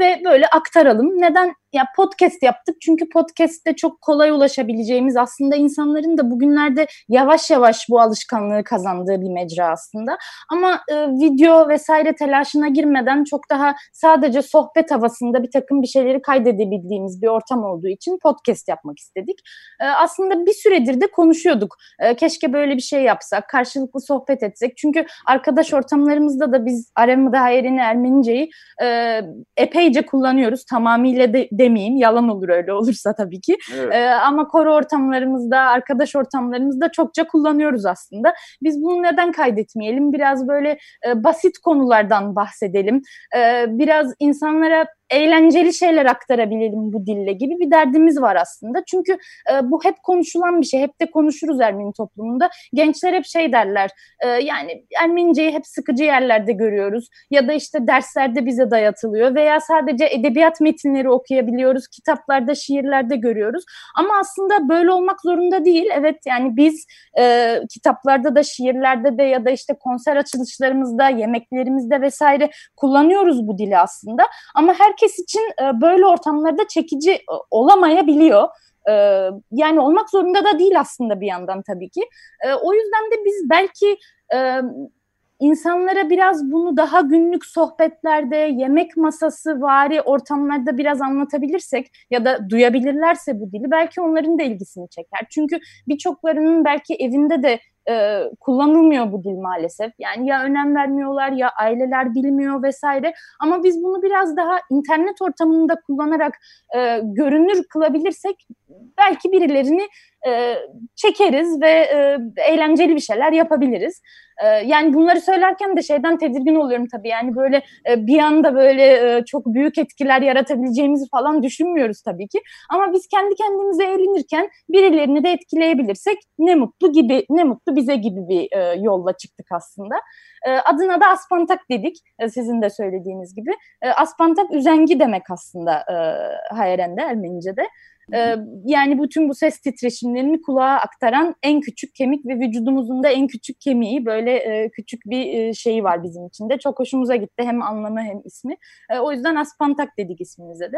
ve böyle aktaralım. Neden ya podcast yaptık çünkü podcast'te çok kolay ulaşabileceğimiz aslında insanların da bugünlerde yavaş yavaş bu alışkanlığı kazandığı bir mecra aslında. Ama e, video vesaire telaşına girmeden çok daha sadece sohbet havasında bir takım bir şeyleri kaydedebildiğimiz bir ortam olduğu için podcast yapmak istedik. E, aslında bir süredir de konuşuyorduk. E, keşke böyle bir şey yapsak, karşılıklı sohbet etsek. Çünkü arkadaş ortamlarımızda da biz Arem Dahirini Ermenice'yi e, epeyce kullanıyoruz. Tamamıyla de, demeyeyim. Yalan olur öyle olursa tabii ki. Evet. E, ama koro ortamlarımızda, arkadaş ortamlarımızda çokça kullanıyoruz aslında. Biz bunu neden kaydetmeyelim? Biraz böyle e, basit konulardan bahsedelim. E, biraz insanlara eğlenceli şeyler aktarabilelim bu dille gibi bir derdimiz var aslında. Çünkü e, bu hep konuşulan bir şey. Hep de konuşuruz Ermeni toplumunda. Gençler hep şey derler. E, yani Ermeniceyi hep sıkıcı yerlerde görüyoruz. Ya da işte derslerde bize dayatılıyor. Veya sadece edebiyat metinleri okuyabiliyoruz. Kitaplarda, şiirlerde görüyoruz. Ama aslında böyle olmak zorunda değil. Evet yani biz e, kitaplarda da, şiirlerde de ya da işte konser açılışlarımızda, yemeklerimizde vesaire kullanıyoruz bu dili aslında. Ama herkes herkes için e, böyle ortamlarda çekici e, olamayabiliyor. E, yani olmak zorunda da değil aslında bir yandan tabii ki. O yüzden de biz belki insanlara biraz bunu daha günlük sohbetlerde, yemek masası vari ortamlarda biraz anlatabilirsek ya da duyabilirlerse bu dili belki onların da ilgisini çeker. Çünkü birçoklarının belki evinde de e, kullanılmıyor bu dil maalesef. Yani ya önem vermiyorlar ya aileler bilmiyor vesaire. Ama biz bunu biraz daha internet ortamında kullanarak e, görünür kılabilirsek belki birilerini e, çekeriz ve e, eğlenceli bir şeyler yapabiliriz. E, yani bunları söylerken de şeyden tedirgin oluyorum tabii. Yani böyle e, bir anda böyle e, çok büyük etkiler yaratabileceğimizi falan düşünmüyoruz tabii ki. Ama biz kendi kendimize eğlenirken birilerini de etkileyebilirsek ne mutlu gibi, ne mutlu bize gibi bir e, yolla çıktık aslında. E, adına da Aspantak dedik e, sizin de söylediğiniz gibi. E, Aspantak üzengi demek aslında e, Hayeren'de, Ermenice'de. Ee, yani bütün bu ses titreşimlerini kulağa aktaran en küçük kemik ve vücudumuzun da en küçük kemiği böyle e, küçük bir e, şeyi var bizim içinde. Çok hoşumuza gitti hem anlamı hem ismi. E, o yüzden Aspantak dedik ismimize de.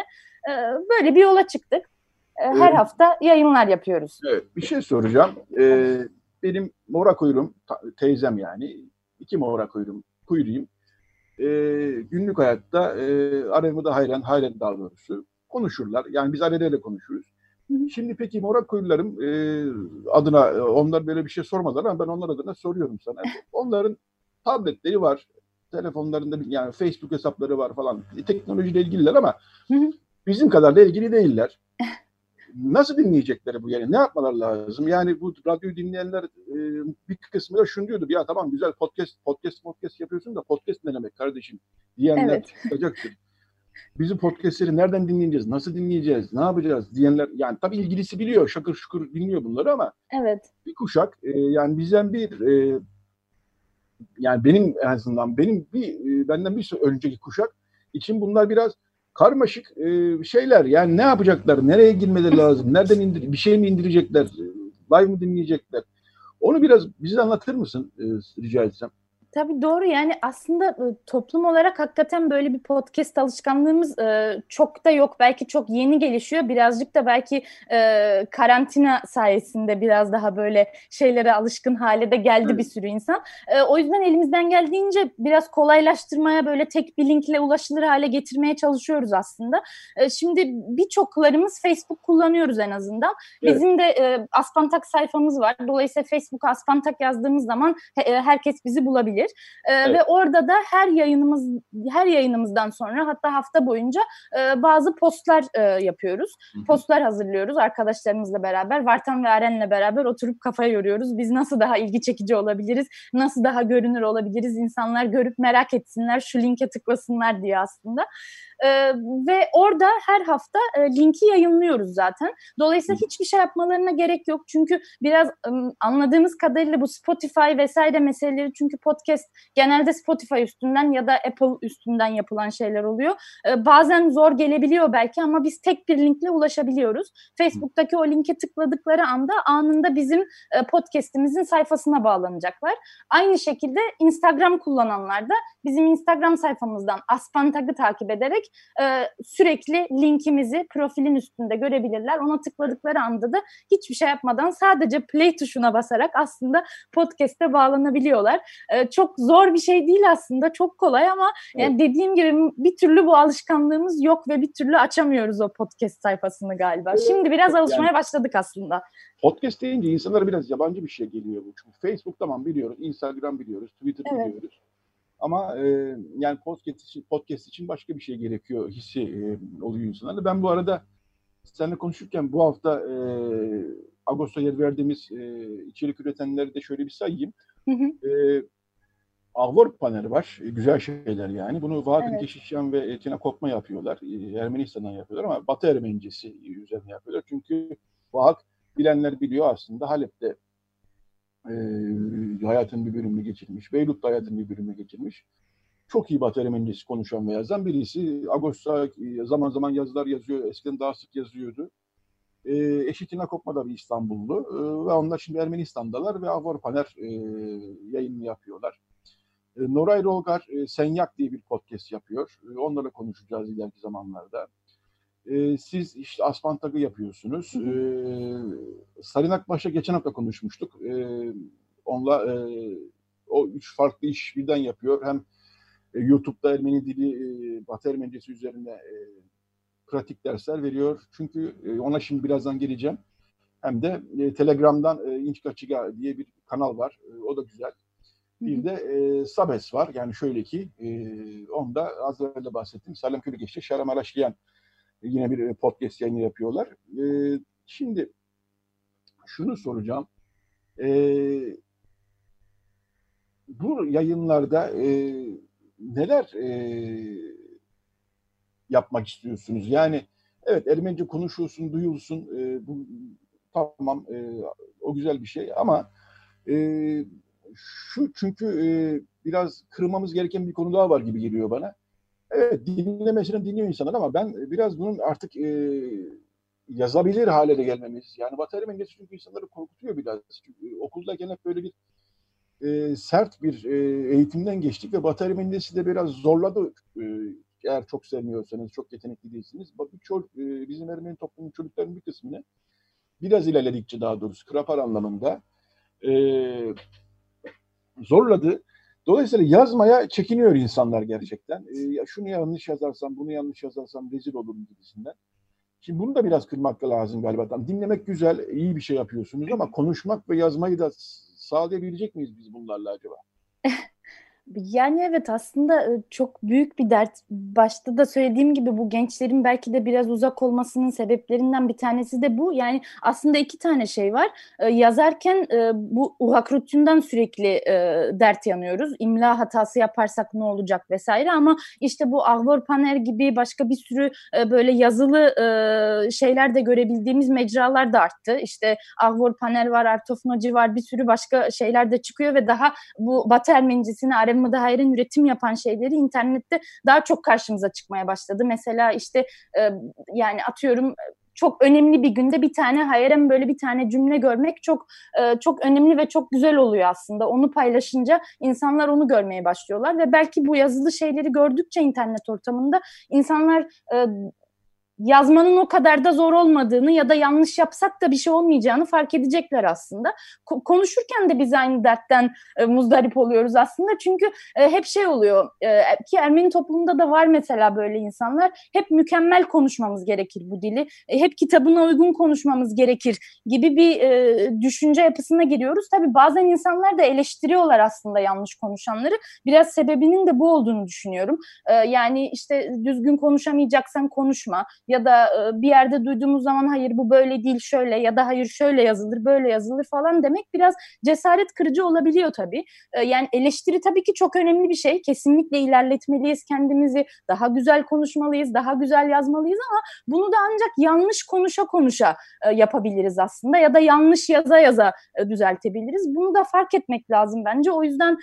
E, böyle bir yola çıktık. E, her evet. hafta yayınlar yapıyoruz. Evet, bir şey soracağım. Ee, benim mora kuyruğum, teyzem yani, iki mora kuyruğum, kuyruğum. Ee, günlük hayatta e, aramı hayran, hayran daha doğrusu konuşurlar. Yani biz ailelerle konuşuruz. Şimdi peki Morak Köylülerim e, adına e, onlar böyle bir şey sormadılar ama ben onlar adına soruyorum sana. Onların tabletleri var. Telefonlarında yani Facebook hesapları var falan. E, teknolojiyle ilgililer ama bizim kadar da ilgili değiller. Nasıl dinleyecekleri bu yani? Ne yapmalar lazım? Yani bu radyoyu dinleyenler e, bir kısmı da şunu diyordu. Ya tamam güzel podcast podcast podcast yapıyorsun da podcast ne demek kardeşim diyenler evet. çıkacaktır bizim podcastleri nereden dinleyeceğiz, nasıl dinleyeceğiz, ne yapacağız diyenler yani tabii ilgilisi biliyor, şakır şukur dinliyor bunları ama evet. bir kuşak e, yani bizden bir e, yani benim en azından benim bir e, benden bir önceki kuşak için bunlar biraz karmaşık e, şeyler. Yani ne yapacaklar? Nereye girmeleri lazım? Nereden indir bir şey mi indirecekler? Live mı dinleyecekler? Onu biraz bize anlatır mısın e, rica etsem? Tabii doğru yani aslında toplum olarak hakikaten böyle bir podcast alışkanlığımız e, çok da yok. Belki çok yeni gelişiyor. Birazcık da belki e, karantina sayesinde biraz daha böyle şeylere alışkın hale de geldi evet. bir sürü insan. E, o yüzden elimizden geldiğince biraz kolaylaştırmaya böyle tek bir linkle ulaşılır hale getirmeye çalışıyoruz aslında. E, şimdi birçoklarımız Facebook kullanıyoruz en azından. Evet. Bizim de e, Aspantak sayfamız var. Dolayısıyla Facebook'a Aspantak yazdığımız zaman he, herkes bizi bulabilir olabilir. E, evet. Ve orada da her yayınımız her yayınımızdan sonra hatta hafta boyunca e, bazı postlar e, yapıyoruz. Hı-hı. Postlar hazırlıyoruz arkadaşlarımızla beraber. Vartan ve Aren'le beraber oturup kafaya yoruyoruz. Biz nasıl daha ilgi çekici olabiliriz? Nasıl daha görünür olabiliriz? İnsanlar görüp merak etsinler, şu linke tıklasınlar diye aslında. E, ve orada her hafta e, linki yayınlıyoruz zaten. Dolayısıyla hiçbir şey yapmalarına gerek yok. Çünkü biraz e, anladığımız kadarıyla bu Spotify vesaire meseleleri çünkü podcast genelde Spotify üstünden ya da Apple üstünden yapılan şeyler oluyor. E, bazen zor gelebiliyor belki ama biz tek bir linkle ulaşabiliyoruz. Facebook'taki o linke tıkladıkları anda anında bizim e, podcast'imizin sayfasına bağlanacaklar. Aynı şekilde Instagram kullananlar da bizim Instagram sayfamızdan Aspantag'ı takip ederek e, sürekli linkimizi profilin üstünde görebilirler. Ona tıkladıkları anda da hiçbir şey yapmadan sadece play tuşuna basarak aslında podcast'e bağlanabiliyorlar. E, çok zor bir şey değil aslında. Çok kolay ama evet. yani dediğim gibi bir türlü bu alışkanlığımız yok ve bir türlü açamıyoruz o podcast sayfasını galiba. Şimdi biraz alışmaya yani, başladık aslında. Podcast deyince insanlara biraz yabancı bir şey geliyor bu. Çünkü Facebook tamam biliyoruz, Instagram biliyoruz, Twitter evet. biliyoruz. Ama e, yani podcast için, podcast için başka bir şey gerekiyor hissi e, oluyor insanlarda. Ben bu arada seninle konuşurken bu hafta e, Ağustos'a yer verdiğimiz e, içerik üretenleri de şöyle bir sayayım. Hı hı. E, Avor paneli var. E, güzel şeyler yani. Bunu Vahadin evet. Keşişyan ve Etina Kopma yapıyorlar. E, Ermenistan'dan yapıyorlar ama Batı Ermenicesi üzerine yapıyorlar. Çünkü Vahak bilenler biliyor aslında Halep'te e, hayatın bir bölümünü geçirmiş. Beyrut'ta hayatın bir bölümünü geçirmiş. Çok iyi Batı Ermenicesi konuşan ve yazan birisi. Agos'ta zaman zaman yazılar yazıyor. Eskiden daha sık yazıyordu. E, eşi Tina Kopma da bir İstanbullu. E, ve onlar şimdi Ermenistan'dalar ve Avrupaner e, yayını yapıyorlar. E, Noray Rolgar e, Senyak diye bir podcast yapıyor. E, onlarla konuşacağız ileriki zamanlarda. Siz işte Asfantag'ı yapıyorsunuz. E, Sarın Akbaş'la geçen hafta konuşmuştuk. Onunla o üç farklı iş birden yapıyor. Hem YouTube'da Ermeni dili, Batı Ermenicesi üzerine pratik dersler veriyor. Çünkü ona şimdi birazdan geleceğim. Hem de Telegram'dan İnç Kaçıga diye bir kanal var. O da güzel. Bir de e, Sabes var. Yani şöyle ki e, onda az önce bahsettim. Salem Kürgeç'te Şaram Araşlayan yine bir e, podcast yayını yapıyorlar. E, şimdi şunu soracağım. E, bu yayınlarda e, neler e, yapmak istiyorsunuz? Yani evet Ermenice konuşulsun, duyulsun. E, bu tamam e, o güzel bir şey ama e, şu çünkü e, biraz kırmamız gereken bir konu daha var gibi geliyor bana. Evet dinlemesini dinliyor insanlar ama ben biraz bunun artık e, yazabilir hale de gelmemiz. Yani Batı Ermenisi çünkü insanları korkutuyor biraz. Çünkü okuldayken hep böyle bir e, sert bir e, eğitimden geçtik ve Batı Ermenisi de biraz zorladı. E, eğer çok sevmiyorsanız, çok yetenekli değilsiniz. Birçok e, bizim Ermeni toplumun çocukların bir kısmını biraz ilerledikçe daha doğrusu krapar anlamında e, zorladı. Dolayısıyla yazmaya çekiniyor insanlar gerçekten. E, şunu yanlış yazarsam, bunu yanlış yazarsam rezil olurum gibisinden. Şimdi bunu da biraz kırmak lazım galiba. Dinlemek güzel, iyi bir şey yapıyorsunuz ama konuşmak ve yazmayı da sağlayabilecek miyiz biz bunlarla acaba? Yani evet aslında çok büyük bir dert. Başta da söylediğim gibi bu gençlerin belki de biraz uzak olmasının sebeplerinden bir tanesi de bu. Yani aslında iki tane şey var. Yazarken bu uhakrutundan sürekli dert yanıyoruz. İmla hatası yaparsak ne olacak vesaire ama işte bu Ahvor Paner gibi başka bir sürü böyle yazılı şeyler de görebildiğimiz mecralar da arttı. İşte Ahvor Paner var, Artofnoci var bir sürü başka şeyler de çıkıyor ve daha bu Batı Ermenicesini, Arem da hayran üretim yapan şeyleri internette daha çok karşımıza çıkmaya başladı. Mesela işte e, yani atıyorum çok önemli bir günde bir tane hayran böyle bir tane cümle görmek çok e, çok önemli ve çok güzel oluyor aslında. Onu paylaşınca insanlar onu görmeye başlıyorlar ve belki bu yazılı şeyleri gördükçe internet ortamında insanlar e, yazmanın o kadar da zor olmadığını ya da yanlış yapsak da bir şey olmayacağını fark edecekler aslında. Ko- konuşurken de biz aynı dertten e, muzdarip oluyoruz aslında. Çünkü e, hep şey oluyor e, ki Ermeni toplumunda da var mesela böyle insanlar. Hep mükemmel konuşmamız gerekir bu dili. E, hep kitabına uygun konuşmamız gerekir gibi bir e, düşünce yapısına giriyoruz. Tabii bazen insanlar da eleştiriyorlar aslında yanlış konuşanları. Biraz sebebinin de bu olduğunu düşünüyorum. E, yani işte düzgün konuşamayacaksan konuşma ya da e, bir yerde duyduğumuz zaman hayır bu böyle değil şöyle ya da hayır şöyle yazılır böyle yazılır falan demek biraz cesaret kırıcı olabiliyor tabii. E, yani eleştiri tabii ki çok önemli bir şey. Kesinlikle ilerletmeliyiz kendimizi. Daha güzel konuşmalıyız, daha güzel yazmalıyız ama bunu da ancak yanlış konuşa konuşa e, yapabiliriz aslında ya da yanlış yaza yaza düzeltebiliriz. Bunu da fark etmek lazım bence. O yüzden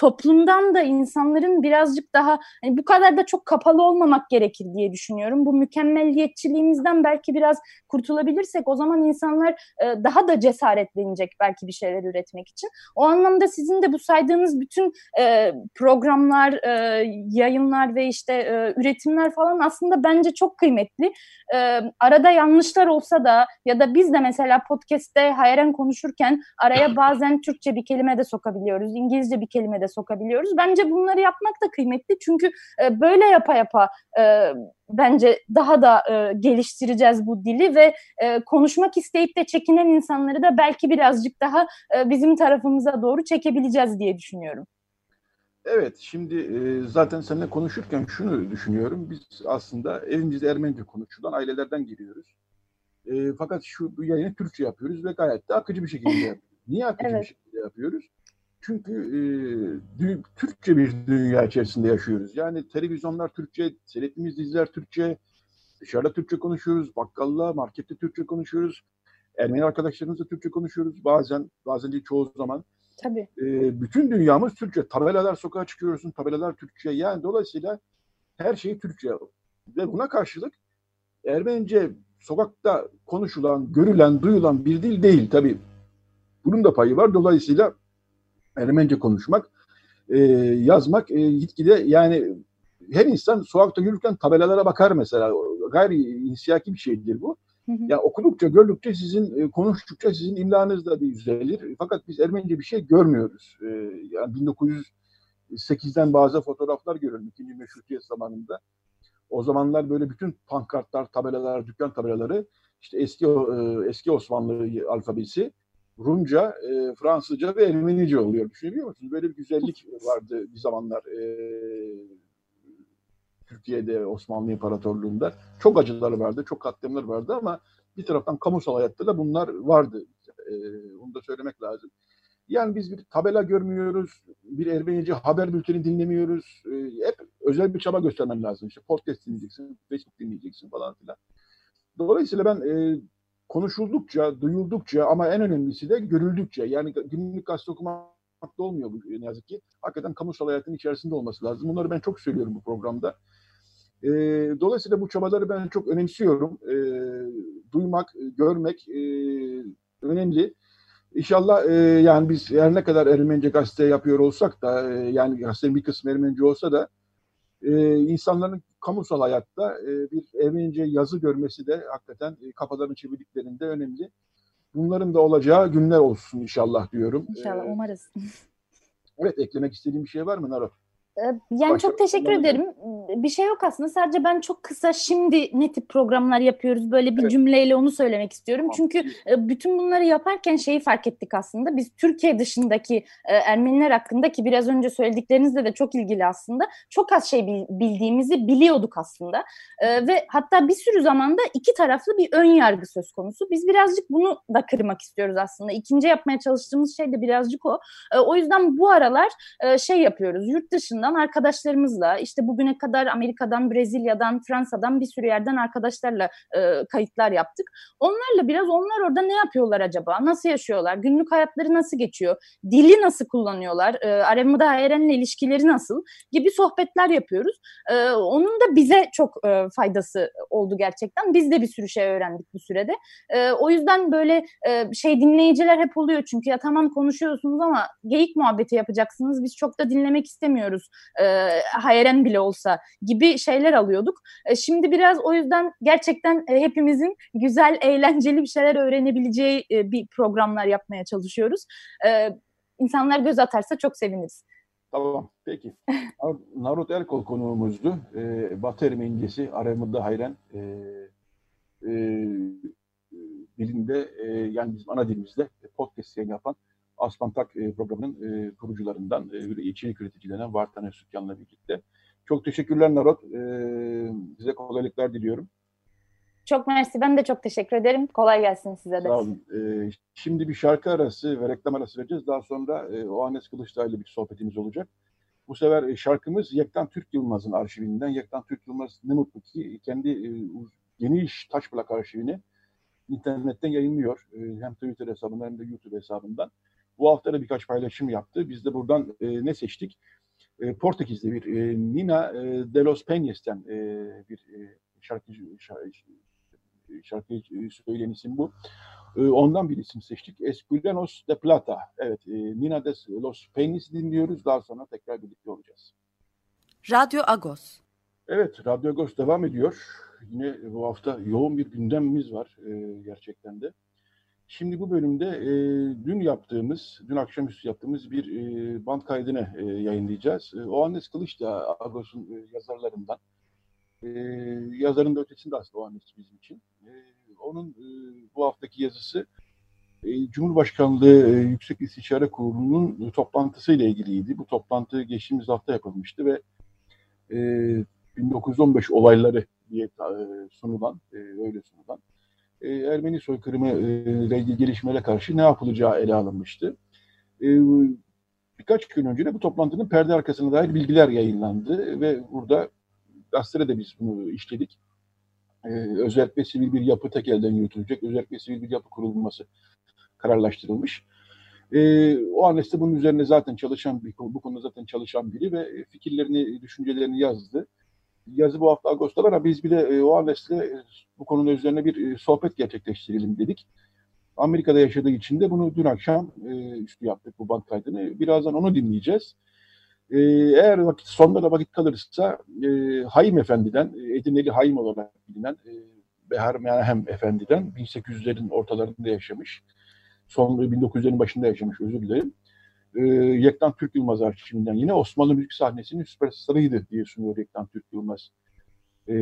toplumdan da insanların birazcık daha hani bu kadar da çok kapalı olmamak gerekir diye düşünüyorum. Bu mükemmelliyetçiliğimizden belki biraz kurtulabilirsek o zaman insanlar e, daha da cesaretlenecek belki bir şeyler üretmek için. O anlamda sizin de bu saydığınız bütün e, programlar, e, yayınlar ve işte e, üretimler falan aslında bence çok kıymetli. E, arada yanlışlar olsa da ya da biz de mesela podcast'te hayran konuşurken araya bazen Türkçe bir kelime de sokabiliyoruz, İngilizce bir kelime de sokabiliyoruz. Bence bunları yapmak da kıymetli çünkü e, böyle yapa yapa e, bence daha da e, geliştireceğiz bu dili ve e, konuşmak isteyip de çekinen insanları da belki birazcık daha e, bizim tarafımıza doğru çekebileceğiz diye düşünüyorum. Evet, şimdi e, zaten seninle konuşurken şunu düşünüyorum. Biz aslında evimizde Ermenice konuşulan ailelerden geliyoruz. E, fakat şu bu yayını Türkçe yapıyoruz ve gayet de akıcı bir şekilde yapıyoruz. Niye akıcı evet. bir şekilde yapıyoruz? Çünkü e, Türkçe bir dünya içerisinde yaşıyoruz. Yani televizyonlar Türkçe, seyrettiğimiz diziler Türkçe, dışarıda Türkçe konuşuyoruz, bakkalla, markette Türkçe konuşuyoruz. Ermeni arkadaşlarımızla Türkçe konuşuyoruz bazen, bazen değil çoğu zaman. Tabii. E, bütün dünyamız Türkçe. Tabelalar sokağa çıkıyorsun, tabelalar Türkçe. Yani dolayısıyla her şey Türkçe. Ve buna karşılık Ermenice sokakta konuşulan, görülen, duyulan bir dil değil tabii. Bunun da payı var. Dolayısıyla Ermenice konuşmak, e, yazmak e, gitgide yani her insan sokakta yürürken tabelalara bakar mesela. Gayri insiyaki bir şeydir bu. Hı hı. Yani okudukça, gördükçe sizin, e, konuştukça sizin imlanız da bir yüzelir. Fakat biz Ermenice bir şey görmüyoruz. E, yani 1908'den bazı fotoğraflar görüyorum ikinci meşrutiyet zamanında. O zamanlar böyle bütün pankartlar, tabelalar, dükkan tabelaları işte eski e, eski Osmanlı alfabesi Rumca, e, Fransızca ve Ermenice oluyor. Düşünebiliyor musunuz? Böyle bir güzellik vardı bir zamanlar e, Türkiye'de, Osmanlı İmparatorluğu'nda. Çok acıları vardı, çok katliamlar vardı ama bir taraftan kamusal hayatta da bunlar vardı. E, onu da söylemek lazım. Yani biz bir tabela görmüyoruz, bir Ermenice haber bülteni dinlemiyoruz. E, hep özel bir çaba göstermen lazım. İşte podcast dinleyeceksin, Facebook dinleyeceksin falan filan. Dolayısıyla ben e, konuşuldukça, duyuldukça ama en önemlisi de görüldükçe yani günlük gazete okumak da olmuyor bu ne yazık ki. Hakikaten kamusal hayatın içerisinde olması lazım. Bunları ben çok söylüyorum bu programda. E, dolayısıyla bu çabaları ben çok önemsiyorum. E, duymak, görmek e, önemli. İnşallah e, yani biz her ne kadar Ermenice gazete yapıyor olsak da e, yani gazetenin bir kısmı Ermenice olsa da e, insanların kamusal hayatta e, bir Ermenice yazı görmesi de hakikaten e, kafalarını çevirdiklerinde önemli. Bunların da olacağı günler olsun inşallah diyorum. İnşallah ee, umarız. Evet eklemek istediğim bir şey var mı Naro? Ee, yani Başka, çok teşekkür ederim. Bir şey yok aslında. Sadece ben çok kısa şimdi ne tip programlar yapıyoruz böyle bir evet. cümleyle onu söylemek istiyorum. Tamam. Çünkü e, bütün bunları yaparken şeyi fark ettik aslında. Biz Türkiye dışındaki e, Ermeniler hakkında ki biraz önce söylediklerinizle de çok ilgili aslında. Çok az şey bildiğimizi biliyorduk aslında. E, ve hatta bir sürü zamanda iki taraflı bir ön yargı söz konusu. Biz birazcık bunu da kırmak istiyoruz aslında. İkinci yapmaya çalıştığımız şey de birazcık o. O yüzden bu aralar şey yapıyoruz. Yurt dışında Dünyadan arkadaşlarımızla işte bugüne kadar Amerika'dan, Brezilya'dan, Fransa'dan bir sürü yerden arkadaşlarla e, kayıtlar yaptık. Onlarla biraz onlar orada ne yapıyorlar acaba? Nasıl yaşıyorlar? Günlük hayatları nasıl geçiyor? Dili nasıl kullanıyorlar? E, Aremida Eren'le ilişkileri nasıl? Gibi sohbetler yapıyoruz. E, onun da bize çok e, faydası oldu gerçekten. Biz de bir sürü şey öğrendik bu sürede. E, o yüzden böyle e, şey dinleyiciler hep oluyor çünkü ya tamam konuşuyorsunuz ama geyik muhabbeti yapacaksınız. Biz çok da dinlemek istemiyoruz. E, hayren bile olsa gibi şeyler alıyorduk. E, şimdi biraz o yüzden gerçekten e, hepimizin güzel, eğlenceli bir şeyler öğrenebileceği e, bir programlar yapmaya çalışıyoruz. E, insanlar göz atarsa çok seviniriz. Tamam, peki. Narut Erkol konuğumuzdu. Ee, Batı Ermenicesi, Aremudda Hayren e, e, dilinde, e, yani bizim ana dilimizde podcast yayın yapan Aspantak e, programının e, kurucularından, e, içerik üreticilerinden Vartan Öztürkyan'la birlikte. Çok teşekkürler Narut. E, size kolaylıklar diliyorum. Çok mersi. Ben de çok teşekkür ederim. Kolay gelsin size de. Sağ olun. Ee, şimdi bir şarkı arası ve reklam arası vereceğiz. Daha sonra e, Oanes Kılıçdağ ile bir sohbetimiz olacak. Bu sefer e, şarkımız Yektan Türk Yılmaz'ın arşivinden. Yektan Türk Yılmaz ne mutlu ki kendi e, geniş taş plak arşivini internetten yayınlıyor. E, hem Twitter hesabından hem de YouTube hesabından. Bu hafta da birkaç paylaşım yaptı. Biz de buradan e, ne seçtik? E, Portekiz'de bir e, Nina e, de los Peñas'ten e, bir e, şarkıcı, şarkı, şarkı söyleyen isim bu. E, ondan bir isim seçtik. Esculenos de Plata. Evet, e, Nina de los Peñas dinliyoruz. Daha sonra tekrar birlikte olacağız. Radyo Agos. Evet, Radyo Agos devam ediyor. Yine bu hafta yoğun bir gündemimiz var e, gerçekten de. Şimdi bu bölümde e, dün yaptığımız, dün akşamüstü yaptığımız bir e, band kaydını e, yayınlayacağız. E, o Annes Kılıç da Agos'un e, yazarlarından. E, yazarın da ötesinde aslında o Annes bizim için. E, onun e, bu haftaki yazısı e, Cumhurbaşkanlığı e, Yüksek İstişare Kurulu'nun toplantısıyla ilgiliydi. Bu toplantı geçtiğimiz hafta yapılmıştı ve e, 1915 olayları diye e, sunulan, e, öyle sunulan e, Ermeni soykırımı ile ilgili gelişmelere karşı ne yapılacağı ele alınmıştı. E, birkaç gün önce de bu toplantının perde arkasına dair bilgiler yayınlandı ve burada gazetede de biz bunu işledik. E, özellikle sivil bir yapı tek elden yürütülecek, özellikle sivil bir yapı kurulması kararlaştırılmış. E, o annesi bunun üzerine zaten çalışan, bu konuda zaten çalışan biri ve fikirlerini, düşüncelerini yazdı yazı bu hafta Ağustos'ta var ama biz bir de e, o Andes'le bu konunun üzerine bir e, sohbet gerçekleştirelim dedik. Amerika'da yaşadığı için de bunu dün akşam e, üstü yaptık bu band kaydını. Birazdan onu dinleyeceğiz. E, eğer vakit sonunda da vakit kalırsa e, Hayim Efendi'den, e, Edirneli Hayim olarak bilinen e, Behar Menahem Efendi'den 1800'lerin ortalarında yaşamış. Son 1900'lerin başında yaşamış özür dilerim e, Yektan Türk Yılmaz arşivinden yine Osmanlı müzik sahnesinin süperstarıydı diye sunuyor Yektan Türk Yılmaz e,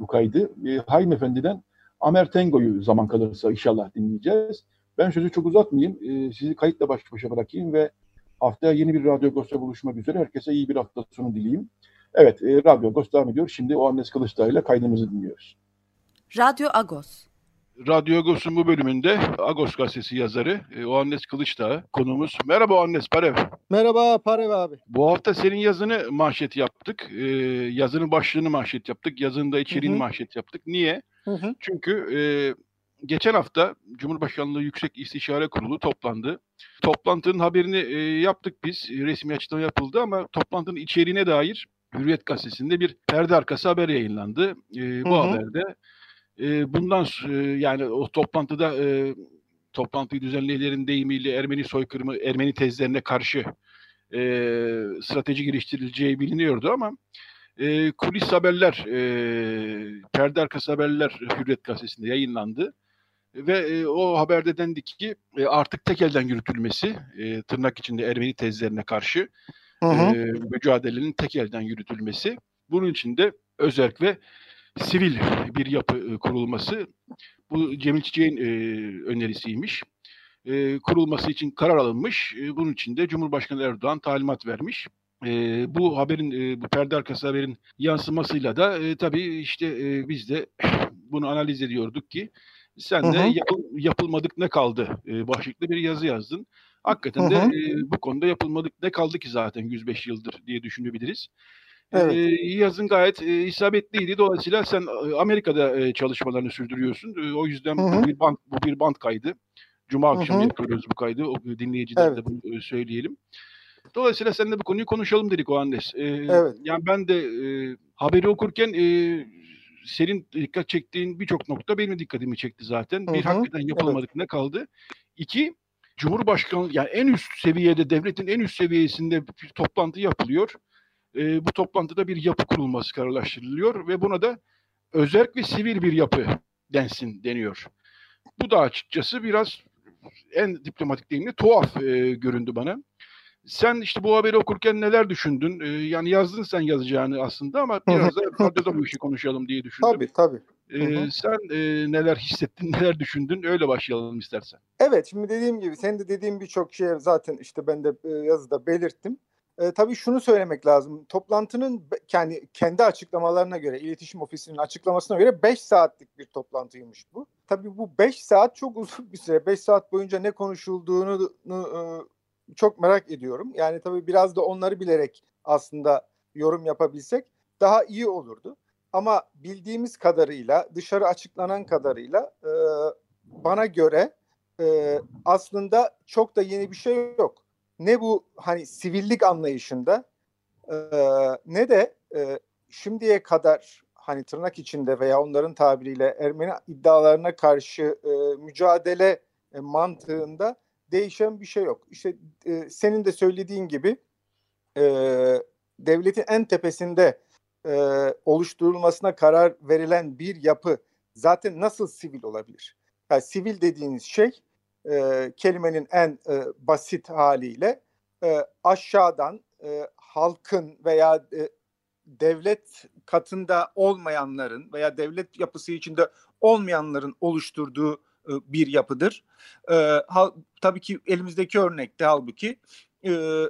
bu kaydı. E, Haim Efendi'den Amer Tengo'yu zaman kalırsa inşallah dinleyeceğiz. Ben sözü çok uzatmayayım. E, sizi kayıtla baş başa bırakayım ve haftaya yeni bir Radyo Agos'ta buluşmak üzere. Herkese iyi bir hafta sonu dileyim. Evet, e, Radyo Agos devam ediyor. Şimdi o Annes Kılıçdağ ile kaydımızı dinliyoruz. Radyo Agos. Radyo Agos'un bu bölümünde Agos gazetesi yazarı e, Oannes Kılıçdağ konumuz. Merhaba Oannes Parev. Merhaba Parev abi. Bu hafta senin yazını manşet yaptık. E, yazının başlığını manşet yaptık. Yazının da içeriğini manşet yaptık. Niye? Hı hı. Çünkü e, geçen hafta Cumhurbaşkanlığı Yüksek İstişare Kurulu toplandı. Toplantının haberini e, yaptık biz. Resmi açıklama yapıldı ama toplantının içeriğine dair Hürriyet Gazetesi'nde bir perde arkası haber yayınlandı. E, bu hı hı. haberde e, bundan e, yani o toplantıda e, toplantıyı düzenleyenlerin deyimiyle Ermeni soykırımı, Ermeni tezlerine karşı e, strateji geliştirileceği biliniyordu ama e, kulis haberler, e, perde arkası haberler Hürriyet Gazetesi'nde yayınlandı. Ve e, o haberde dendi ki e, artık tek elden yürütülmesi, e, tırnak içinde Ermeni tezlerine karşı hı hı. E, mücadelenin tek elden yürütülmesi. Bunun için de özerk ve sivil bir yapı kurulması bu Cemil Çiçek'in e, önerisiymiş. E, kurulması için karar alınmış. E, bunun için de Cumhurbaşkanı Erdoğan talimat vermiş. E, bu haberin, e, bu perde arkası haberin yansımasıyla da e, tabii işte e, biz de bunu analiz ediyorduk ki sen de yapıl, yapılmadık ne kaldı e, başlıklı bir yazı yazdın. Hakikaten de e, bu konuda yapılmadık ne kaldı ki zaten 105 yıldır diye düşünebiliriz. Evet. E, yazın gayet e, isabetliydi. Dolayısıyla sen e, Amerika'da e, çalışmalarını sürdürüyorsun. E, o yüzden bu bir band bu bir band kaydı. Cuma akşamı yapıyoruz bu kaydı. O dinleyiciler Evet. de bunu e, söyleyelim. Dolayısıyla seninle bu konuyu konuşalım dedik o Andes. E, Evet. Yani ben de e, haberi okurken e, senin dikkat çektiğin birçok nokta benim dikkatimi çekti zaten. Hı Bir hakikaten yapılamadık ne kaldı? İki, Cumhurbaşkanı yani en üst seviyede devletin en üst seviyesinde bir toplantı yapılıyor. E, bu toplantıda bir yapı kurulması kararlaştırılıyor ve buna da özerk ve sivil bir yapı densin deniyor. Bu da açıkçası biraz en diplomatik deyimle tuhaf e, göründü bana. Sen işte bu haberi okurken neler düşündün? E, yani yazdın sen yazacağını aslında ama biraz da radyoda bu işi konuşalım diye düşündüm. Tabii tabii. E, Hı hı. sen e, neler hissettin, neler düşündün? Öyle başlayalım istersen. Evet şimdi dediğim gibi senin de dediğin birçok şey zaten işte ben de e, yazıda belirttim. E, tabii şunu söylemek lazım. Toplantının kendi kendi açıklamalarına göre, iletişim ofisinin açıklamasına göre 5 saatlik bir toplantıymış bu. Tabii bu 5 saat çok uzun bir süre. 5 saat boyunca ne konuşulduğunu e, çok merak ediyorum. Yani tabii biraz da onları bilerek aslında yorum yapabilsek daha iyi olurdu. Ama bildiğimiz kadarıyla, dışarı açıklanan kadarıyla e, bana göre e, aslında çok da yeni bir şey yok. Ne bu hani sivillik anlayışında e, ne de e, şimdiye kadar hani tırnak içinde veya onların tabiriyle Ermeni iddialarına karşı e, mücadele e, mantığında değişen bir şey yok. İşte e, senin de söylediğin gibi e, devletin en tepesinde e, oluşturulmasına karar verilen bir yapı zaten nasıl sivil olabilir? Yani sivil dediğiniz şey e, kelimenin en e, basit haliyle e, aşağıdan e, halkın veya e, devlet katında olmayanların veya devlet yapısı içinde olmayanların oluşturduğu e, bir yapıdır. E, hal, tabii ki elimizdeki örnekte halbuki e,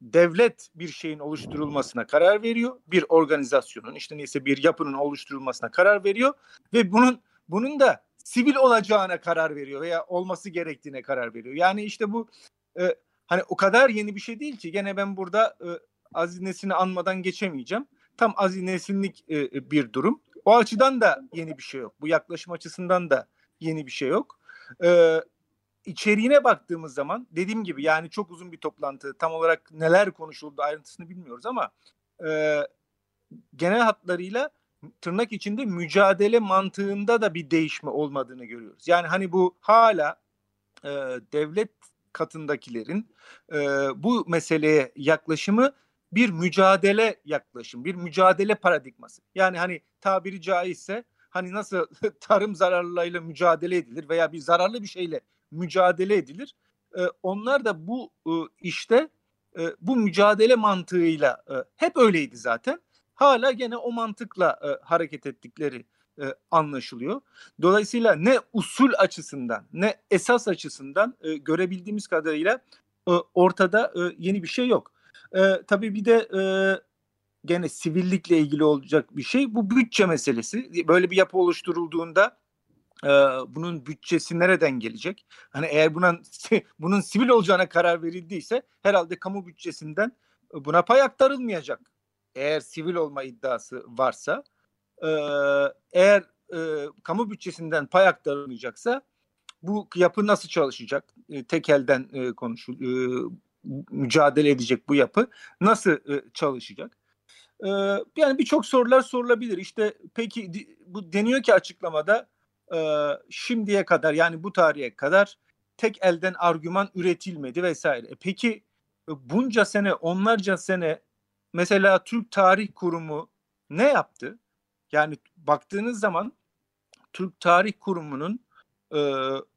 devlet bir şeyin oluşturulmasına karar veriyor. Bir organizasyonun işte neyse bir yapının oluşturulmasına karar veriyor ve bunun bunun da sivil olacağına karar veriyor veya olması gerektiğine karar veriyor. Yani işte bu e, hani o kadar yeni bir şey değil ki gene ben burada e, Aziz Nesin'i anmadan geçemeyeceğim. Tam Aziz Nesin'lik e, bir durum. O açıdan da yeni bir şey yok. Bu yaklaşım açısından da yeni bir şey yok. E, içeriğine baktığımız zaman dediğim gibi yani çok uzun bir toplantı. Tam olarak neler konuşuldu ayrıntısını bilmiyoruz ama e, genel hatlarıyla tırnak içinde mücadele mantığında da bir değişme olmadığını görüyoruz. Yani hani bu hala e, devlet katındakilerin e, bu meseleye yaklaşımı bir mücadele yaklaşım, bir mücadele paradigması. Yani hani tabiri caizse hani nasıl tarım zararlarıyla mücadele edilir veya bir zararlı bir şeyle mücadele edilir. E, onlar da bu e, işte e, bu mücadele mantığıyla e, hep öyleydi zaten. Hala gene o mantıkla e, hareket ettikleri e, anlaşılıyor. Dolayısıyla ne usul açısından ne esas açısından e, görebildiğimiz kadarıyla e, ortada e, yeni bir şey yok. E, tabii bir de e, gene sivillikle ilgili olacak bir şey bu bütçe meselesi. Böyle bir yapı oluşturulduğunda e, bunun bütçesi nereden gelecek? Hani eğer buna bunun sivil olacağına karar verildiyse herhalde kamu bütçesinden buna pay aktarılmayacak. Eğer sivil olma iddiası varsa e, eğer e, kamu bütçesinden pay aktarılmayacaksa bu yapı nasıl çalışacak? E, tek e, konuşul e, mücadele edecek bu yapı nasıl e, çalışacak? E, yani birçok sorular sorulabilir. İşte peki bu deniyor ki açıklamada e, şimdiye kadar yani bu tarihe kadar tek elden argüman üretilmedi vesaire. E, peki bunca sene onlarca sene mesela Türk Tarih Kurumu ne yaptı? Yani baktığınız zaman Türk Tarih Kurumu'nun e,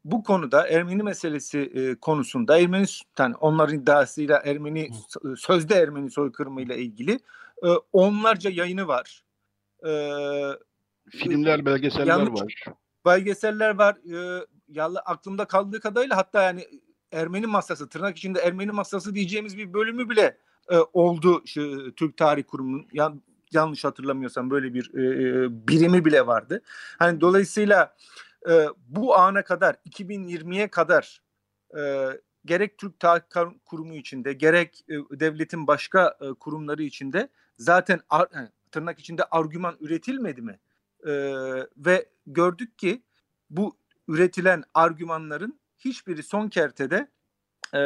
bu konuda Ermeni meselesi e, konusunda Ermeni yani onların iddiasıyla Ermeni sözde Ermeni soykırımıyla ilgili e, onlarca yayını var. E, Filmler, belgeseller yanlış, var. Belgeseller var. E, yalla aklımda kaldığı kadarıyla hatta yani Ermeni masası tırnak içinde Ermeni masası diyeceğimiz bir bölümü bile e, oldu şu, Türk Tarih Kurumu'nun. Yani yanlış hatırlamıyorsam böyle bir e, birimi bile vardı. Hani dolayısıyla e, bu ana kadar 2020'ye kadar e, gerek Türk Tahakkuk Kurumu içinde gerek e, devletin başka e, kurumları içinde zaten ar, yani tırnak içinde argüman üretilmedi mi? E, ve gördük ki bu üretilen argümanların hiçbiri son kertede e,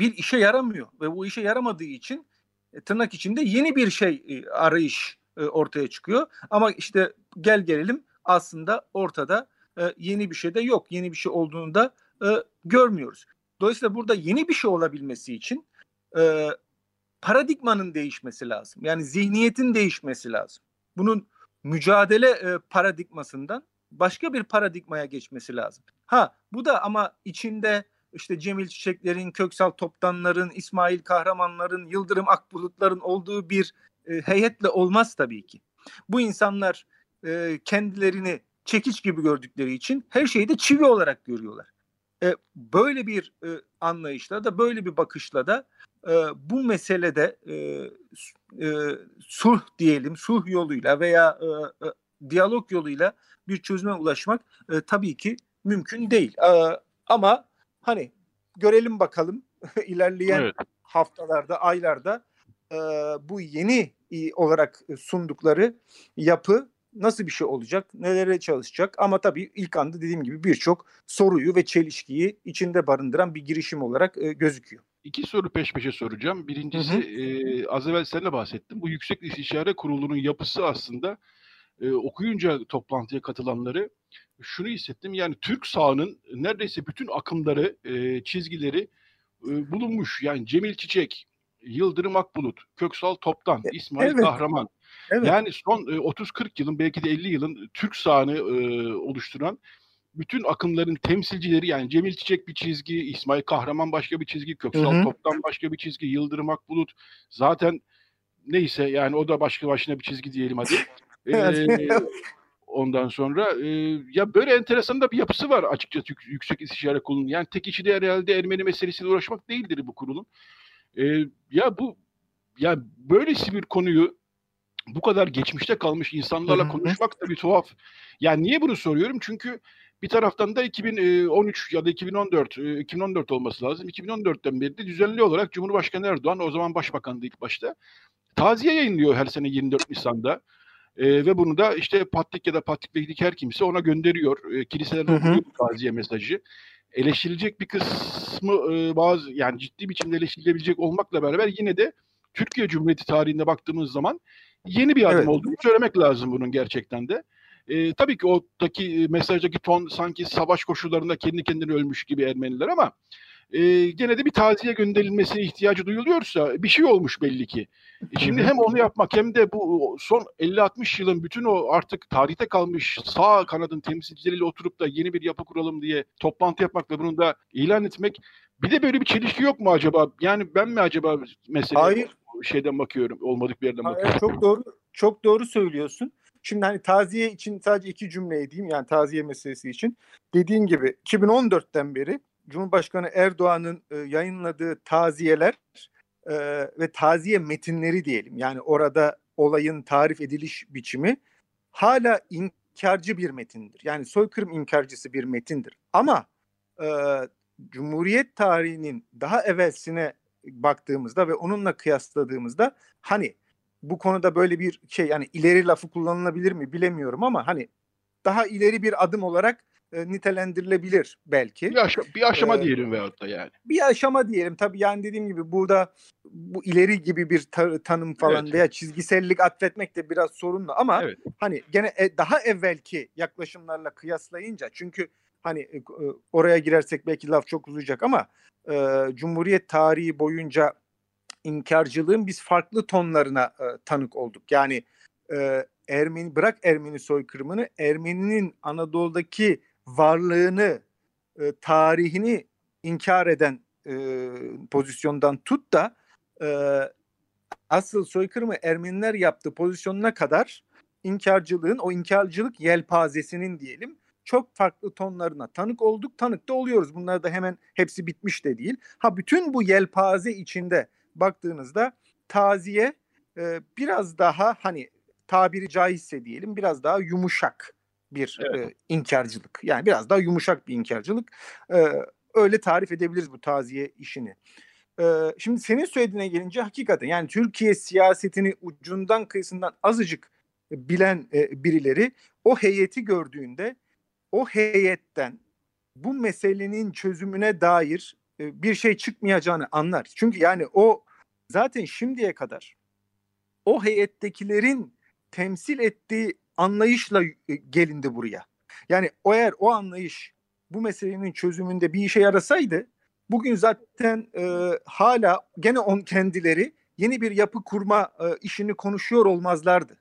bir işe yaramıyor ve bu işe yaramadığı için e, tırnak içinde yeni bir şey e, arayış e, ortaya çıkıyor. Ama işte gel gelelim aslında ortada yeni bir şey de yok. Yeni bir şey olduğunu da görmüyoruz. Dolayısıyla burada yeni bir şey olabilmesi için e, paradigmanın değişmesi lazım. Yani zihniyetin değişmesi lazım. Bunun mücadele e, paradigmasından başka bir paradigmaya geçmesi lazım. Ha bu da ama içinde işte Cemil Çiçekler'in, Köksal Toptanlar'ın, İsmail Kahramanlar'ın, Yıldırım Akbulutlar'ın olduğu bir e, heyetle olmaz tabii ki. Bu insanlar e, kendilerini çekiç gibi gördükleri için her şeyi de çivi olarak görüyorlar. E, böyle bir e, anlayışla da böyle bir bakışla da e, bu meselede e, e, sulh diyelim, sulh yoluyla veya e, e, diyalog yoluyla bir çözüme ulaşmak e, tabii ki mümkün değil. E, ama hani görelim bakalım ilerleyen evet. haftalarda, aylarda e, bu yeni olarak sundukları yapı nasıl bir şey olacak, nelere çalışacak ama tabii ilk anda dediğim gibi birçok soruyu ve çelişkiyi içinde barındıran bir girişim olarak e, gözüküyor. İki soru peş peşe soracağım. Birincisi hı hı. E, az evvel seninle bahsettim. Bu Yüksek İstişare Kurulu'nun yapısı aslında e, okuyunca toplantıya katılanları şunu hissettim. Yani Türk sağının neredeyse bütün akımları, e, çizgileri e, bulunmuş. Yani Cemil Çiçek, Yıldırım Akbulut, Köksal Toptan, e, İsmail evet. Kahraman. Evet. Yani son 30-40 yılın belki de 50 yılın Türk sahını e, oluşturan bütün akımların temsilcileri yani Cemil Çiçek bir çizgi, İsmail Kahraman başka bir çizgi, Köksal hı hı. Toptan başka bir çizgi, Yıldırım Akbulut zaten neyse yani o da başka başına bir çizgi diyelim hadi. ee, ondan sonra e, ya böyle enteresan da bir yapısı var açıkçası Yüksek İstişare Kurulu'nun. Yani tek işi de herhalde Ermeni meselesiyle uğraşmak değildir bu kurulun. E, ya bu ya böylesi bir konuyu bu kadar geçmişte kalmış insanlarla konuşmak da bir tuhaf. Yani niye bunu soruyorum? Çünkü bir taraftan da 2013 ya da 2014, 2014 olması lazım. 2014'ten beri de düzenli olarak Cumhurbaşkanı Erdoğan o zaman başbakandı ilk başta. Taziye yayınlıyor her sene 24 Nisan'da. E, ve bunu da işte Patrik ya da Patrik'le her kimse ona gönderiyor. E, kiliselerde okuyor taziye mesajı. Eleştirilecek bir kısmı e, bazı yani ciddi biçimde eleştirilebilecek olmakla beraber yine de Türkiye Cumhuriyeti tarihinde baktığımız zaman yeni bir adım evet. olduğunu söylemek lazım bunun gerçekten de. E, tabii ki oradaki mesajdaki ton sanki savaş koşullarında kendi kendine ölmüş gibi Ermeniler ama e, gene de bir taziye gönderilmesine ihtiyacı duyuluyorsa bir şey olmuş belli ki. Şimdi hem onu yapmak hem de bu son 50-60 yılın bütün o artık tarihte kalmış sağ kanadın temsilcileriyle oturup da yeni bir yapı kuralım diye toplantı yapmak ve bunu da ilan etmek bir de böyle bir çelişki yok mu acaba? Yani ben mi acaba mesela Hayır. şeyden bakıyorum, olmadık bir yerden Hayır, bakıyorum. Çok doğru, çok doğru söylüyorsun. Şimdi hani taziye için sadece iki cümle edeyim yani taziye meselesi için. Dediğin gibi 2014'ten beri Cumhurbaşkanı Erdoğan'ın e, yayınladığı taziyeler e, ve taziye metinleri diyelim yani orada olayın tarif ediliş biçimi hala inkarcı bir metindir. Yani soykırım inkarcısı bir metindir. Ama e, Cumhuriyet tarihinin daha evvelsine baktığımızda ve onunla kıyasladığımızda hani bu konuda böyle bir şey yani ileri lafı kullanılabilir mi bilemiyorum ama hani daha ileri bir adım olarak e, nitelendirilebilir belki. Bir, aşama, bir aşama ee, diyelim veyahut da yani. Bir aşama diyelim. Tabii yani dediğim gibi burada bu ileri gibi bir ta- tanım falan evet. veya çizgisellik atfetmek de biraz sorunlu ama evet. hani gene e, daha evvelki yaklaşımlarla kıyaslayınca çünkü hani e, e, oraya girersek belki laf çok uzayacak ama e, Cumhuriyet tarihi boyunca inkarcılığın biz farklı tonlarına e, tanık olduk. Yani e, Ermeni bırak Ermeni soykırımını Ermeninin Anadolu'daki varlığını, e, tarihini inkar eden e, pozisyondan tut da e, asıl soykırımı Ermeniler yaptığı pozisyonuna kadar inkarcılığın, o inkarcılık yelpazesinin diyelim çok farklı tonlarına tanık olduk, tanık da oluyoruz. Bunlar da hemen hepsi bitmiş de değil. Ha bütün bu yelpaze içinde baktığınızda taziye e, biraz daha hani tabiri caizse diyelim biraz daha yumuşak bir evet. e, inkarcılık. Yani biraz daha yumuşak bir inkarcılık. E, öyle tarif edebiliriz bu taziye işini. Ee, şimdi senin söylediğine gelince hakikaten yani Türkiye siyasetini ucundan kıyısından azıcık bilen e, birileri o heyeti gördüğünde o heyetten bu meselenin çözümüne dair e, bir şey çıkmayacağını anlar. Çünkü yani o zaten şimdiye kadar o heyettekilerin temsil ettiği anlayışla e, gelindi buraya. Yani o eğer o anlayış bu meselenin çözümünde bir işe yarasaydı bugün zaten e, hala gene on kendileri yeni bir yapı kurma e, işini konuşuyor olmazlardı.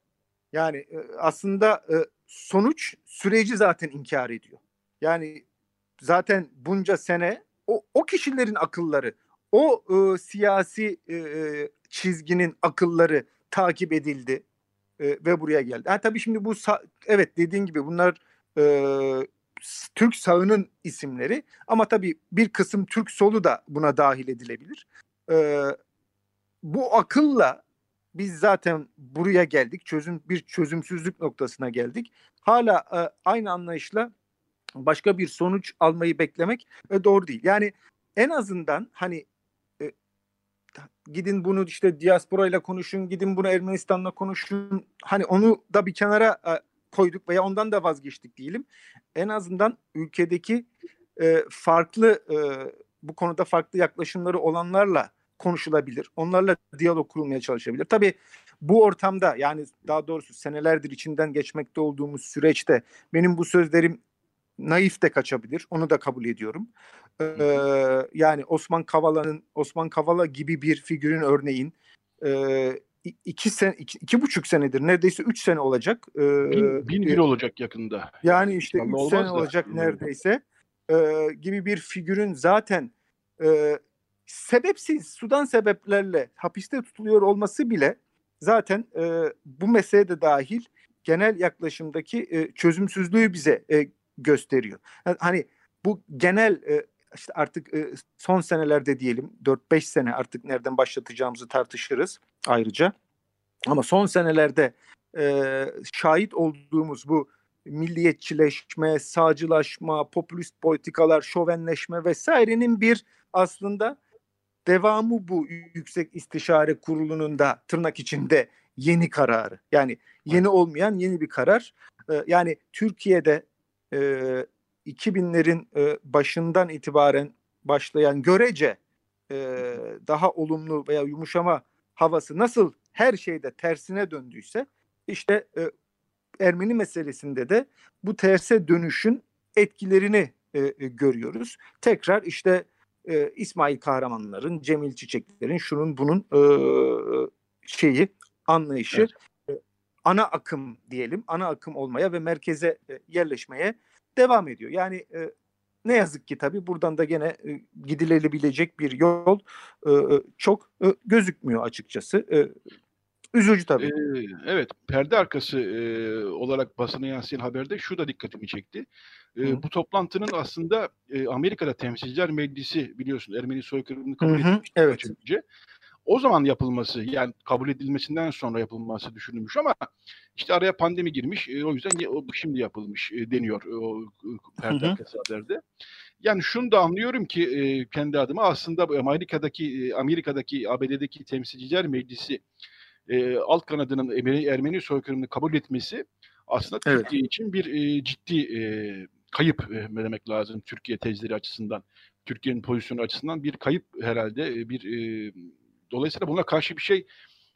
Yani e, aslında e, sonuç süreci zaten inkar ediyor. Yani zaten bunca sene o, o kişilerin akılları, o e, siyasi e, e çizginin akılları takip edildi e, ve buraya geldi. Ha, tabii şimdi bu evet dediğin gibi bunlar e, Türk sağının isimleri ama tabii bir kısım Türk solu da buna dahil edilebilir. E, bu akılla biz zaten buraya geldik. Çözüm bir çözümsüzlük noktasına geldik. Hala e, aynı anlayışla başka bir sonuç almayı beklemek e, doğru değil. Yani en azından hani gidin bunu işte diaspora ile konuşun, gidin bunu Ermenistan'la konuşun. Hani onu da bir kenara e, koyduk veya ondan da vazgeçtik diyelim. En azından ülkedeki e, farklı e, bu konuda farklı yaklaşımları olanlarla konuşulabilir. Onlarla diyalog kurulmaya çalışabilir. Tabii bu ortamda yani daha doğrusu senelerdir içinden geçmekte olduğumuz süreçte benim bu sözlerim naif de kaçabilir. Onu da kabul ediyorum. Ee, yani Osman Kavala'nın Osman Kavala gibi bir figürün örneğin e, iki sen iki, iki buçuk senedir neredeyse üç sene olacak. E, bin, bin bir olacak yakında. Yani işte İnşallah üç sene da. olacak neredeyse e, gibi bir figürün zaten e, sebepsiz sudan sebeplerle hapiste tutuluyor olması bile zaten e, bu mesele de dahil genel yaklaşımdaki e, çözümsüzlüğü bize e, gösteriyor. Hani bu genel e, işte artık e, son senelerde diyelim 4-5 sene artık nereden başlatacağımızı tartışırız ayrıca. Ama son senelerde e, şahit olduğumuz bu milliyetçileşme, sağcılaşma, popülist politikalar, şovenleşme vesairenin bir aslında devamı bu Yüksek İstişare Kurulu'nun da tırnak içinde yeni kararı. Yani yeni olmayan yeni bir karar. Yani Türkiye'de e, 2000'lerin e, başından itibaren başlayan görece e, daha olumlu veya yumuşama havası nasıl her şeyde tersine döndüyse işte e, Ermeni meselesinde de bu terse dönüşün etkilerini e, görüyoruz. Tekrar işte e, İsmail Kahramanların, Cemil Çiçeklerin, şunun bunun e, şeyi, anlayışı evet. Ana akım diyelim, ana akım olmaya ve merkeze e, yerleşmeye devam ediyor. Yani e, ne yazık ki tabii buradan da gene e, gidilebilecek bir yol e, çok e, gözükmüyor açıkçası. E, üzücü tabii. Ee, evet, perde arkası e, olarak basına yansıyan haberde şu da dikkatimi çekti. E, bu toplantının aslında e, Amerika'da Temsilciler Meclisi biliyorsun Ermeni soykırımını kabul etmiş. Evet. Önce. O zaman yapılması yani kabul edilmesinden sonra yapılması düşünülmüş ama işte araya pandemi girmiş. E, o yüzden o şimdi yapılmış e, deniyor o perde arkası haberde. Yani şunu da anlıyorum ki e, kendi adıma aslında Amerika'daki e, Amerika'daki ABD'deki Temsilciler Meclisi e, alt kanadının Ermeni, Ermeni soykırımını kabul etmesi aslında evet. Türkiye için bir e, ciddi e, kayıp e, demek lazım Türkiye tezleri açısından. Türkiye'nin pozisyonu açısından bir kayıp herhalde. E, bir e, dolayısıyla buna karşı bir şey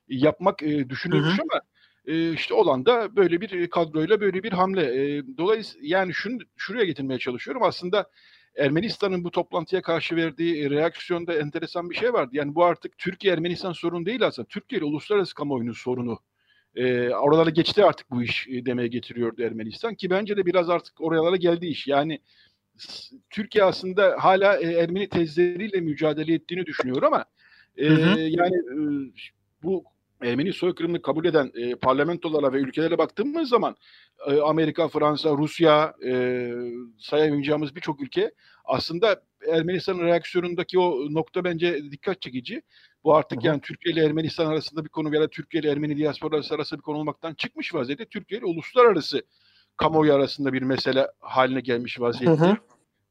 yapmak e, düşünülmüş hı hı. ama e, işte olan da böyle bir kadroyla böyle bir hamle. E, dolayısıyla yani şunu şuraya getirmeye çalışıyorum. Aslında Ermenistan'ın bu toplantıya karşı verdiği reaksiyonda enteresan bir şey vardı. Yani bu artık Türkiye-Ermenistan sorunu değil aslında. Türkiye ile uluslararası kamuoyunun sorunu. E, oralara geçti artık bu iş e, demeye getiriyordu Ermenistan ki bence de biraz artık oralara geldi iş. Yani Türkiye aslında hala e, Ermeni tezleriyle mücadele ettiğini düşünüyor ama e, hı hı. yani e, bu Ermeni soykırımını kabul eden e, parlamentolara ve ülkelere baktığımız zaman e, Amerika, Fransa, Rusya e, sayamayacağımız birçok ülke aslında Ermenistan'ın reaksiyonundaki o nokta bence dikkat çekici. Bu artık Hı-hı. yani Türkiye ile Ermenistan arasında bir konu veya Türkiye ile Ermeni diasporası arasında bir konu olmaktan çıkmış vaziyette. Türkiye ile uluslararası kamuoyu arasında bir mesele haline gelmiş vaziyette. Hı-hı.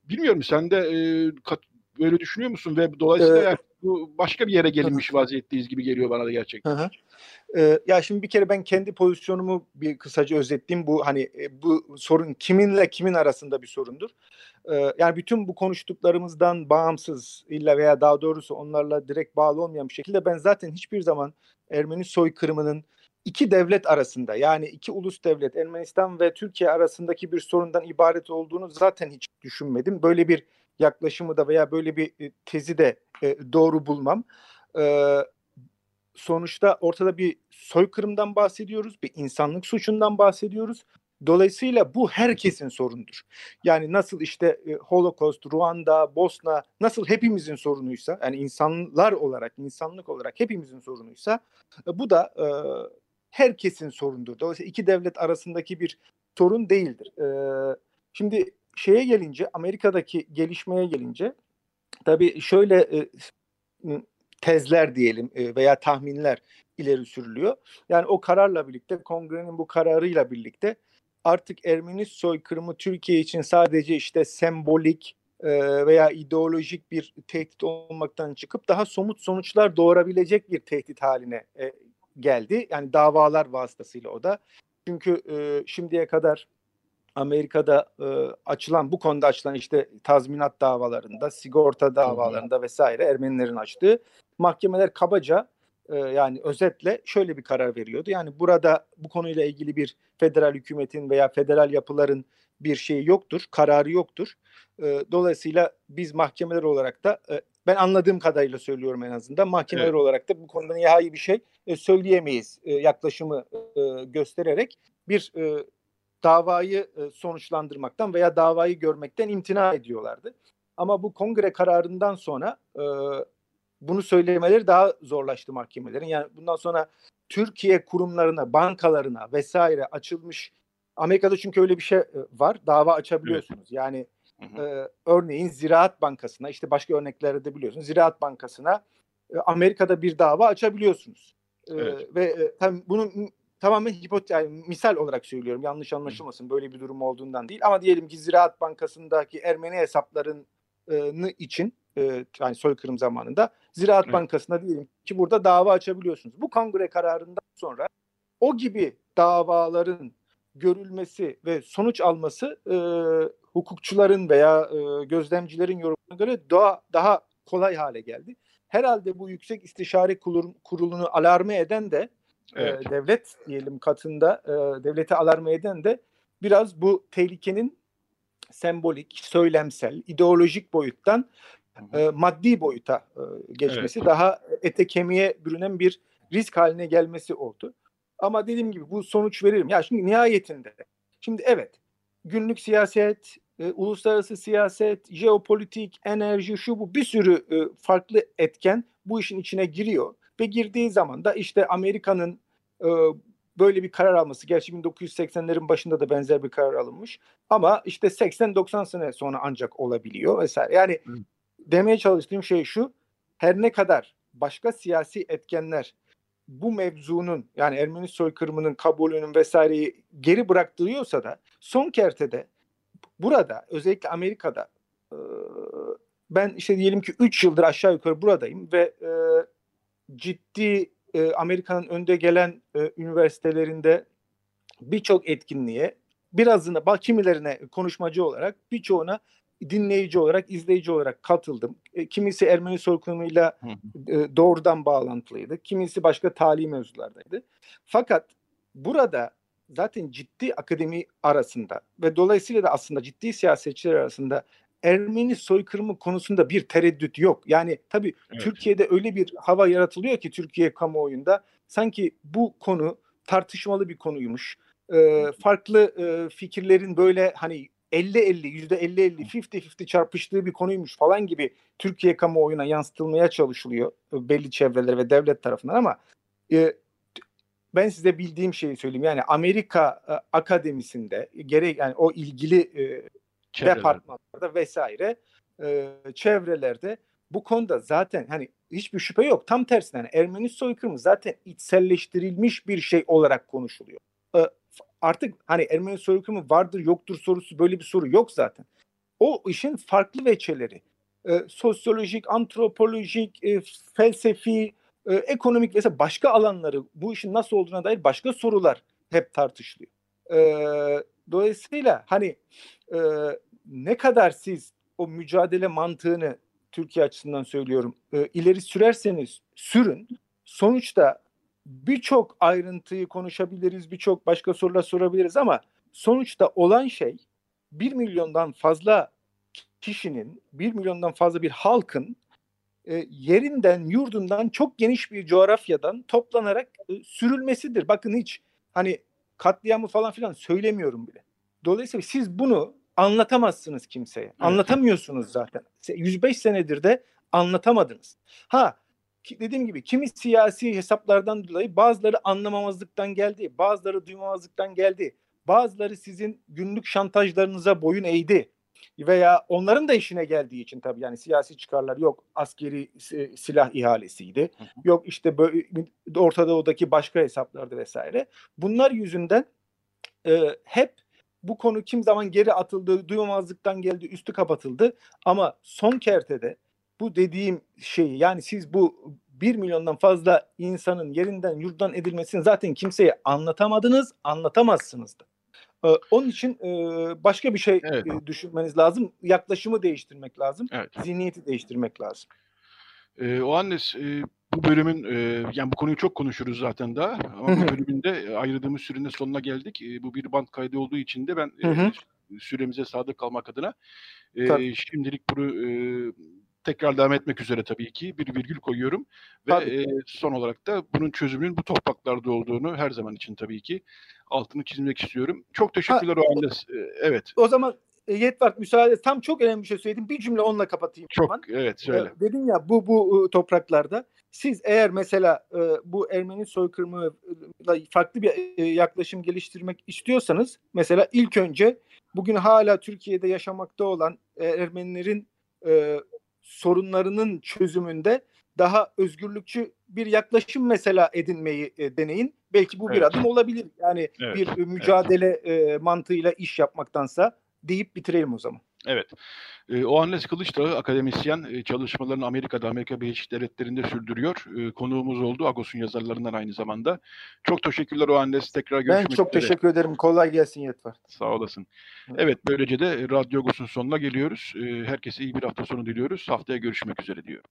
bilmiyorum sen de e, kat, böyle düşünüyor musun ve dolayısıyla ee, bu başka bir yere gelinmiş vaziyetteyiz gibi geliyor bana da gerçekten. Hı hı. Ee, ya şimdi bir kere ben kendi pozisyonumu bir kısaca özetleyeyim. Bu hani e, bu sorun kiminle kimin arasında bir sorundur. Ee, yani bütün bu konuştuklarımızdan bağımsız illa veya daha doğrusu onlarla direkt bağlı olmayan bir şekilde ben zaten hiçbir zaman Ermeni soykırımının iki devlet arasında yani iki ulus devlet Ermenistan ve Türkiye arasındaki bir sorundan ibaret olduğunu zaten hiç düşünmedim. Böyle bir yaklaşımı da veya böyle bir e, tezi de e, doğru bulmam. E, sonuçta ortada bir soykırımdan bahsediyoruz, bir insanlık suçundan bahsediyoruz. Dolayısıyla bu herkesin sorundur. Yani nasıl işte e, Holocaust, Ruanda, Bosna nasıl hepimizin sorunuysa, yani insanlar olarak, insanlık olarak hepimizin sorunuysa e, bu da e, herkesin sorundur. Dolayısıyla iki devlet arasındaki bir sorun değildir. E, şimdi şeye gelince, Amerika'daki gelişmeye gelince tabii şöyle e, tezler diyelim e, veya tahminler ileri sürülüyor. Yani o kararla birlikte kongrenin bu kararıyla birlikte artık Ermeni soykırımı Türkiye için sadece işte sembolik e, veya ideolojik bir tehdit olmaktan çıkıp daha somut sonuçlar doğurabilecek bir tehdit haline e, geldi. Yani davalar vasıtasıyla o da. Çünkü şimdiye kadar Amerika'da e, açılan bu konuda açılan işte tazminat davalarında, sigorta davalarında vesaire Ermenilerin açtığı mahkemeler kabaca e, yani özetle şöyle bir karar veriyordu. Yani burada bu konuyla ilgili bir federal hükümetin veya federal yapıların bir şeyi yoktur, kararı yoktur. E, dolayısıyla biz mahkemeler olarak da e, ben anladığım kadarıyla söylüyorum en azından mahkemeler evet. olarak da bu konuda nihai bir şey e, söyleyemeyiz e, yaklaşımı e, göstererek bir e, davayı e, sonuçlandırmaktan veya davayı görmekten imtina ediyorlardı. Ama bu kongre kararından sonra e, bunu söylemeleri daha zorlaştı mahkemelerin. Yani bundan sonra Türkiye kurumlarına, bankalarına vesaire açılmış Amerika'da çünkü öyle bir şey e, var. Dava açabiliyorsunuz. Yani hı hı. E, örneğin Ziraat Bankası'na işte başka örneklerde de biliyorsunuz. Ziraat Bankası'na e, Amerika'da bir dava açabiliyorsunuz. E, evet. ve e, tabii bunun tamamen hipot yani misal olarak söylüyorum yanlış anlaşılmasın böyle bir durum olduğundan değil ama diyelim ki Ziraat Bankası'ndaki Ermeni hesaplarını için e, yani soykırım zamanında Ziraat evet. Bankası'na diyelim ki burada dava açabiliyorsunuz. Bu kongre kararından sonra o gibi davaların görülmesi ve sonuç alması e, hukukçuların veya e, gözlemcilerin yorumuna göre daha daha kolay hale geldi. Herhalde bu Yüksek İstişare Kurulu'nu alarme eden de evet. e, devlet diyelim katında e, devlete alarm eden de biraz bu tehlikenin sembolik, söylemsel, ideolojik boyuttan e, maddi boyuta e, geçmesi, evet. daha ete kemiğe bürünen bir risk haline gelmesi oldu. Ama dediğim gibi bu sonuç veririm. Ya şimdi nihayetinde, şimdi evet günlük siyaset, e, uluslararası siyaset, jeopolitik, enerji, şu bu bir sürü e, farklı etken bu işin içine giriyor. Ve girdiği zaman da işte Amerika'nın e, böyle bir karar alması. Gerçi 1980'lerin başında da benzer bir karar alınmış. Ama işte 80-90 sene sonra ancak olabiliyor vesaire. Yani Hı. demeye çalıştığım şey şu. Her ne kadar başka siyasi etkenler bu mevzunun yani Ermeni soykırımının kabulünün vesaireyi geri bıraktırıyorsa da son kertede burada özellikle Amerika'da e, ben işte diyelim ki 3 yıldır aşağı yukarı buradayım ve e, ciddi e, Amerika'nın önde gelen e, üniversitelerinde birçok etkinliğe birazını bak kimilerine konuşmacı olarak birçoğuna dinleyici olarak izleyici olarak katıldım. E, kimisi Ermeni soykırımıyla e, doğrudan bağlantılıydı. Kimisi başka tali mevzulardaydı. Fakat burada zaten ciddi akademi arasında ve dolayısıyla da aslında ciddi siyasetçiler arasında Ermeni soykırımı konusunda bir tereddüt yok. Yani tabii evet. Türkiye'de öyle bir hava yaratılıyor ki Türkiye kamuoyunda sanki bu konu tartışmalı bir konuymuş. Ee, farklı e, fikirlerin böyle hani 50-50, %50-50, 50-50 çarpıştığı bir konuymuş falan gibi Türkiye kamuoyuna yansıtılmaya çalışılıyor e, belli çevreler ve devlet tarafından ama e, ben size bildiğim şeyi söyleyeyim. Yani Amerika e, Akademisi'nde gerek yani o ilgili e, departmanlarda vesaire e, çevrelerde bu konuda zaten hani hiçbir şüphe yok. Tam tersine yani Ermeni soykırımı zaten içselleştirilmiş bir şey olarak konuşuluyor. E, artık hani Ermeni soykırımı vardır yoktur sorusu böyle bir soru yok zaten. o işin farklı veçeleri. E, sosyolojik, antropolojik, e, felsefi, e, ekonomik vesaire başka alanları bu işin nasıl olduğuna dair başka sorular hep tartışılıyor. E, dolayısıyla hani e, ne kadar siz o mücadele mantığını Türkiye açısından söylüyorum e, ileri sürerseniz sürün sonuçta birçok ayrıntıyı konuşabiliriz, birçok başka sorular sorabiliriz ama sonuçta olan şey bir milyondan fazla kişinin, bir milyondan fazla bir halkın e, yerinden, yurdundan çok geniş bir coğrafyadan toplanarak e, sürülmesidir. Bakın hiç hani katliamı falan filan söylemiyorum bile. Dolayısıyla siz bunu anlatamazsınız kimseye. Evet. Anlatamıyorsunuz zaten. 105 senedir de anlatamadınız. Ha dediğim gibi kimi siyasi hesaplardan dolayı bazıları anlamamazlıktan geldi, bazıları duymamazlıktan geldi. Bazıları sizin günlük şantajlarınıza boyun eğdi veya onların da işine geldiği için tabii yani siyasi çıkarlar yok askeri silah ihalesiydi. Yok işte böyle Orta Doğu'daki başka hesaplardı vesaire. Bunlar yüzünden e, hep bu konu kim zaman geri atıldı, duymamazlıktan geldi, üstü kapatıldı. Ama son kertede bu dediğim şeyi yani siz bu bir milyondan fazla insanın yerinden yurttan edilmesini zaten kimseye anlatamadınız, anlatamazsınız da. Ee, onun için e, başka bir şey evet. e, düşünmeniz lazım. Yaklaşımı değiştirmek lazım. Evet. Zihniyeti değiştirmek lazım. Ee, o annes e, bu bölümün e, yani bu konuyu çok konuşuruz zaten daha ama bu bölümünde ayırdığımız sürenin sonuna geldik. E, bu bir band kaydı olduğu için de ben e, süremize sadık kalmak adına e, şimdilik bunu e, tekrar devam etmek üzere tabii ki bir virgül koyuyorum ve e, son olarak da bunun çözümünün bu topraklarda olduğunu her zaman için tabii ki altını çizmek istiyorum. Çok teşekkürler ha, o halde. Evet. O zaman e, Yetvark müsaade tam çok önemli bir şey söyledim. Bir cümle onunla kapatayım. Çok zaman. evet söyle. E, dedin ya bu bu e, topraklarda siz eğer mesela e, bu Ermeni soykırımıyla farklı bir e, yaklaşım geliştirmek istiyorsanız mesela ilk önce bugün hala Türkiye'de yaşamakta olan e, Ermenilerin e, sorunlarının çözümünde daha özgürlükçü bir yaklaşım mesela edinmeyi e, deneyin. Belki bu evet. bir adım olabilir. Yani evet. bir mücadele evet. e, mantığıyla iş yapmaktansa deyip bitirelim o zaman. Evet. E, o Annes Kılıçdağı akademisyen e, çalışmalarını Amerika'da, Amerika Birleşik Devletleri'nde sürdürüyor. E, konuğumuz oldu. Agos'un yazarlarından aynı zamanda. Çok teşekkürler o Annes. Tekrar görüşmek üzere. Ben çok üzere. teşekkür ederim. Kolay gelsin Yetvar. Sağ olasın. Evet böylece de Radyo Agos'un sonuna geliyoruz. E, herkese iyi bir hafta sonu diliyoruz. Haftaya görüşmek üzere diyorum.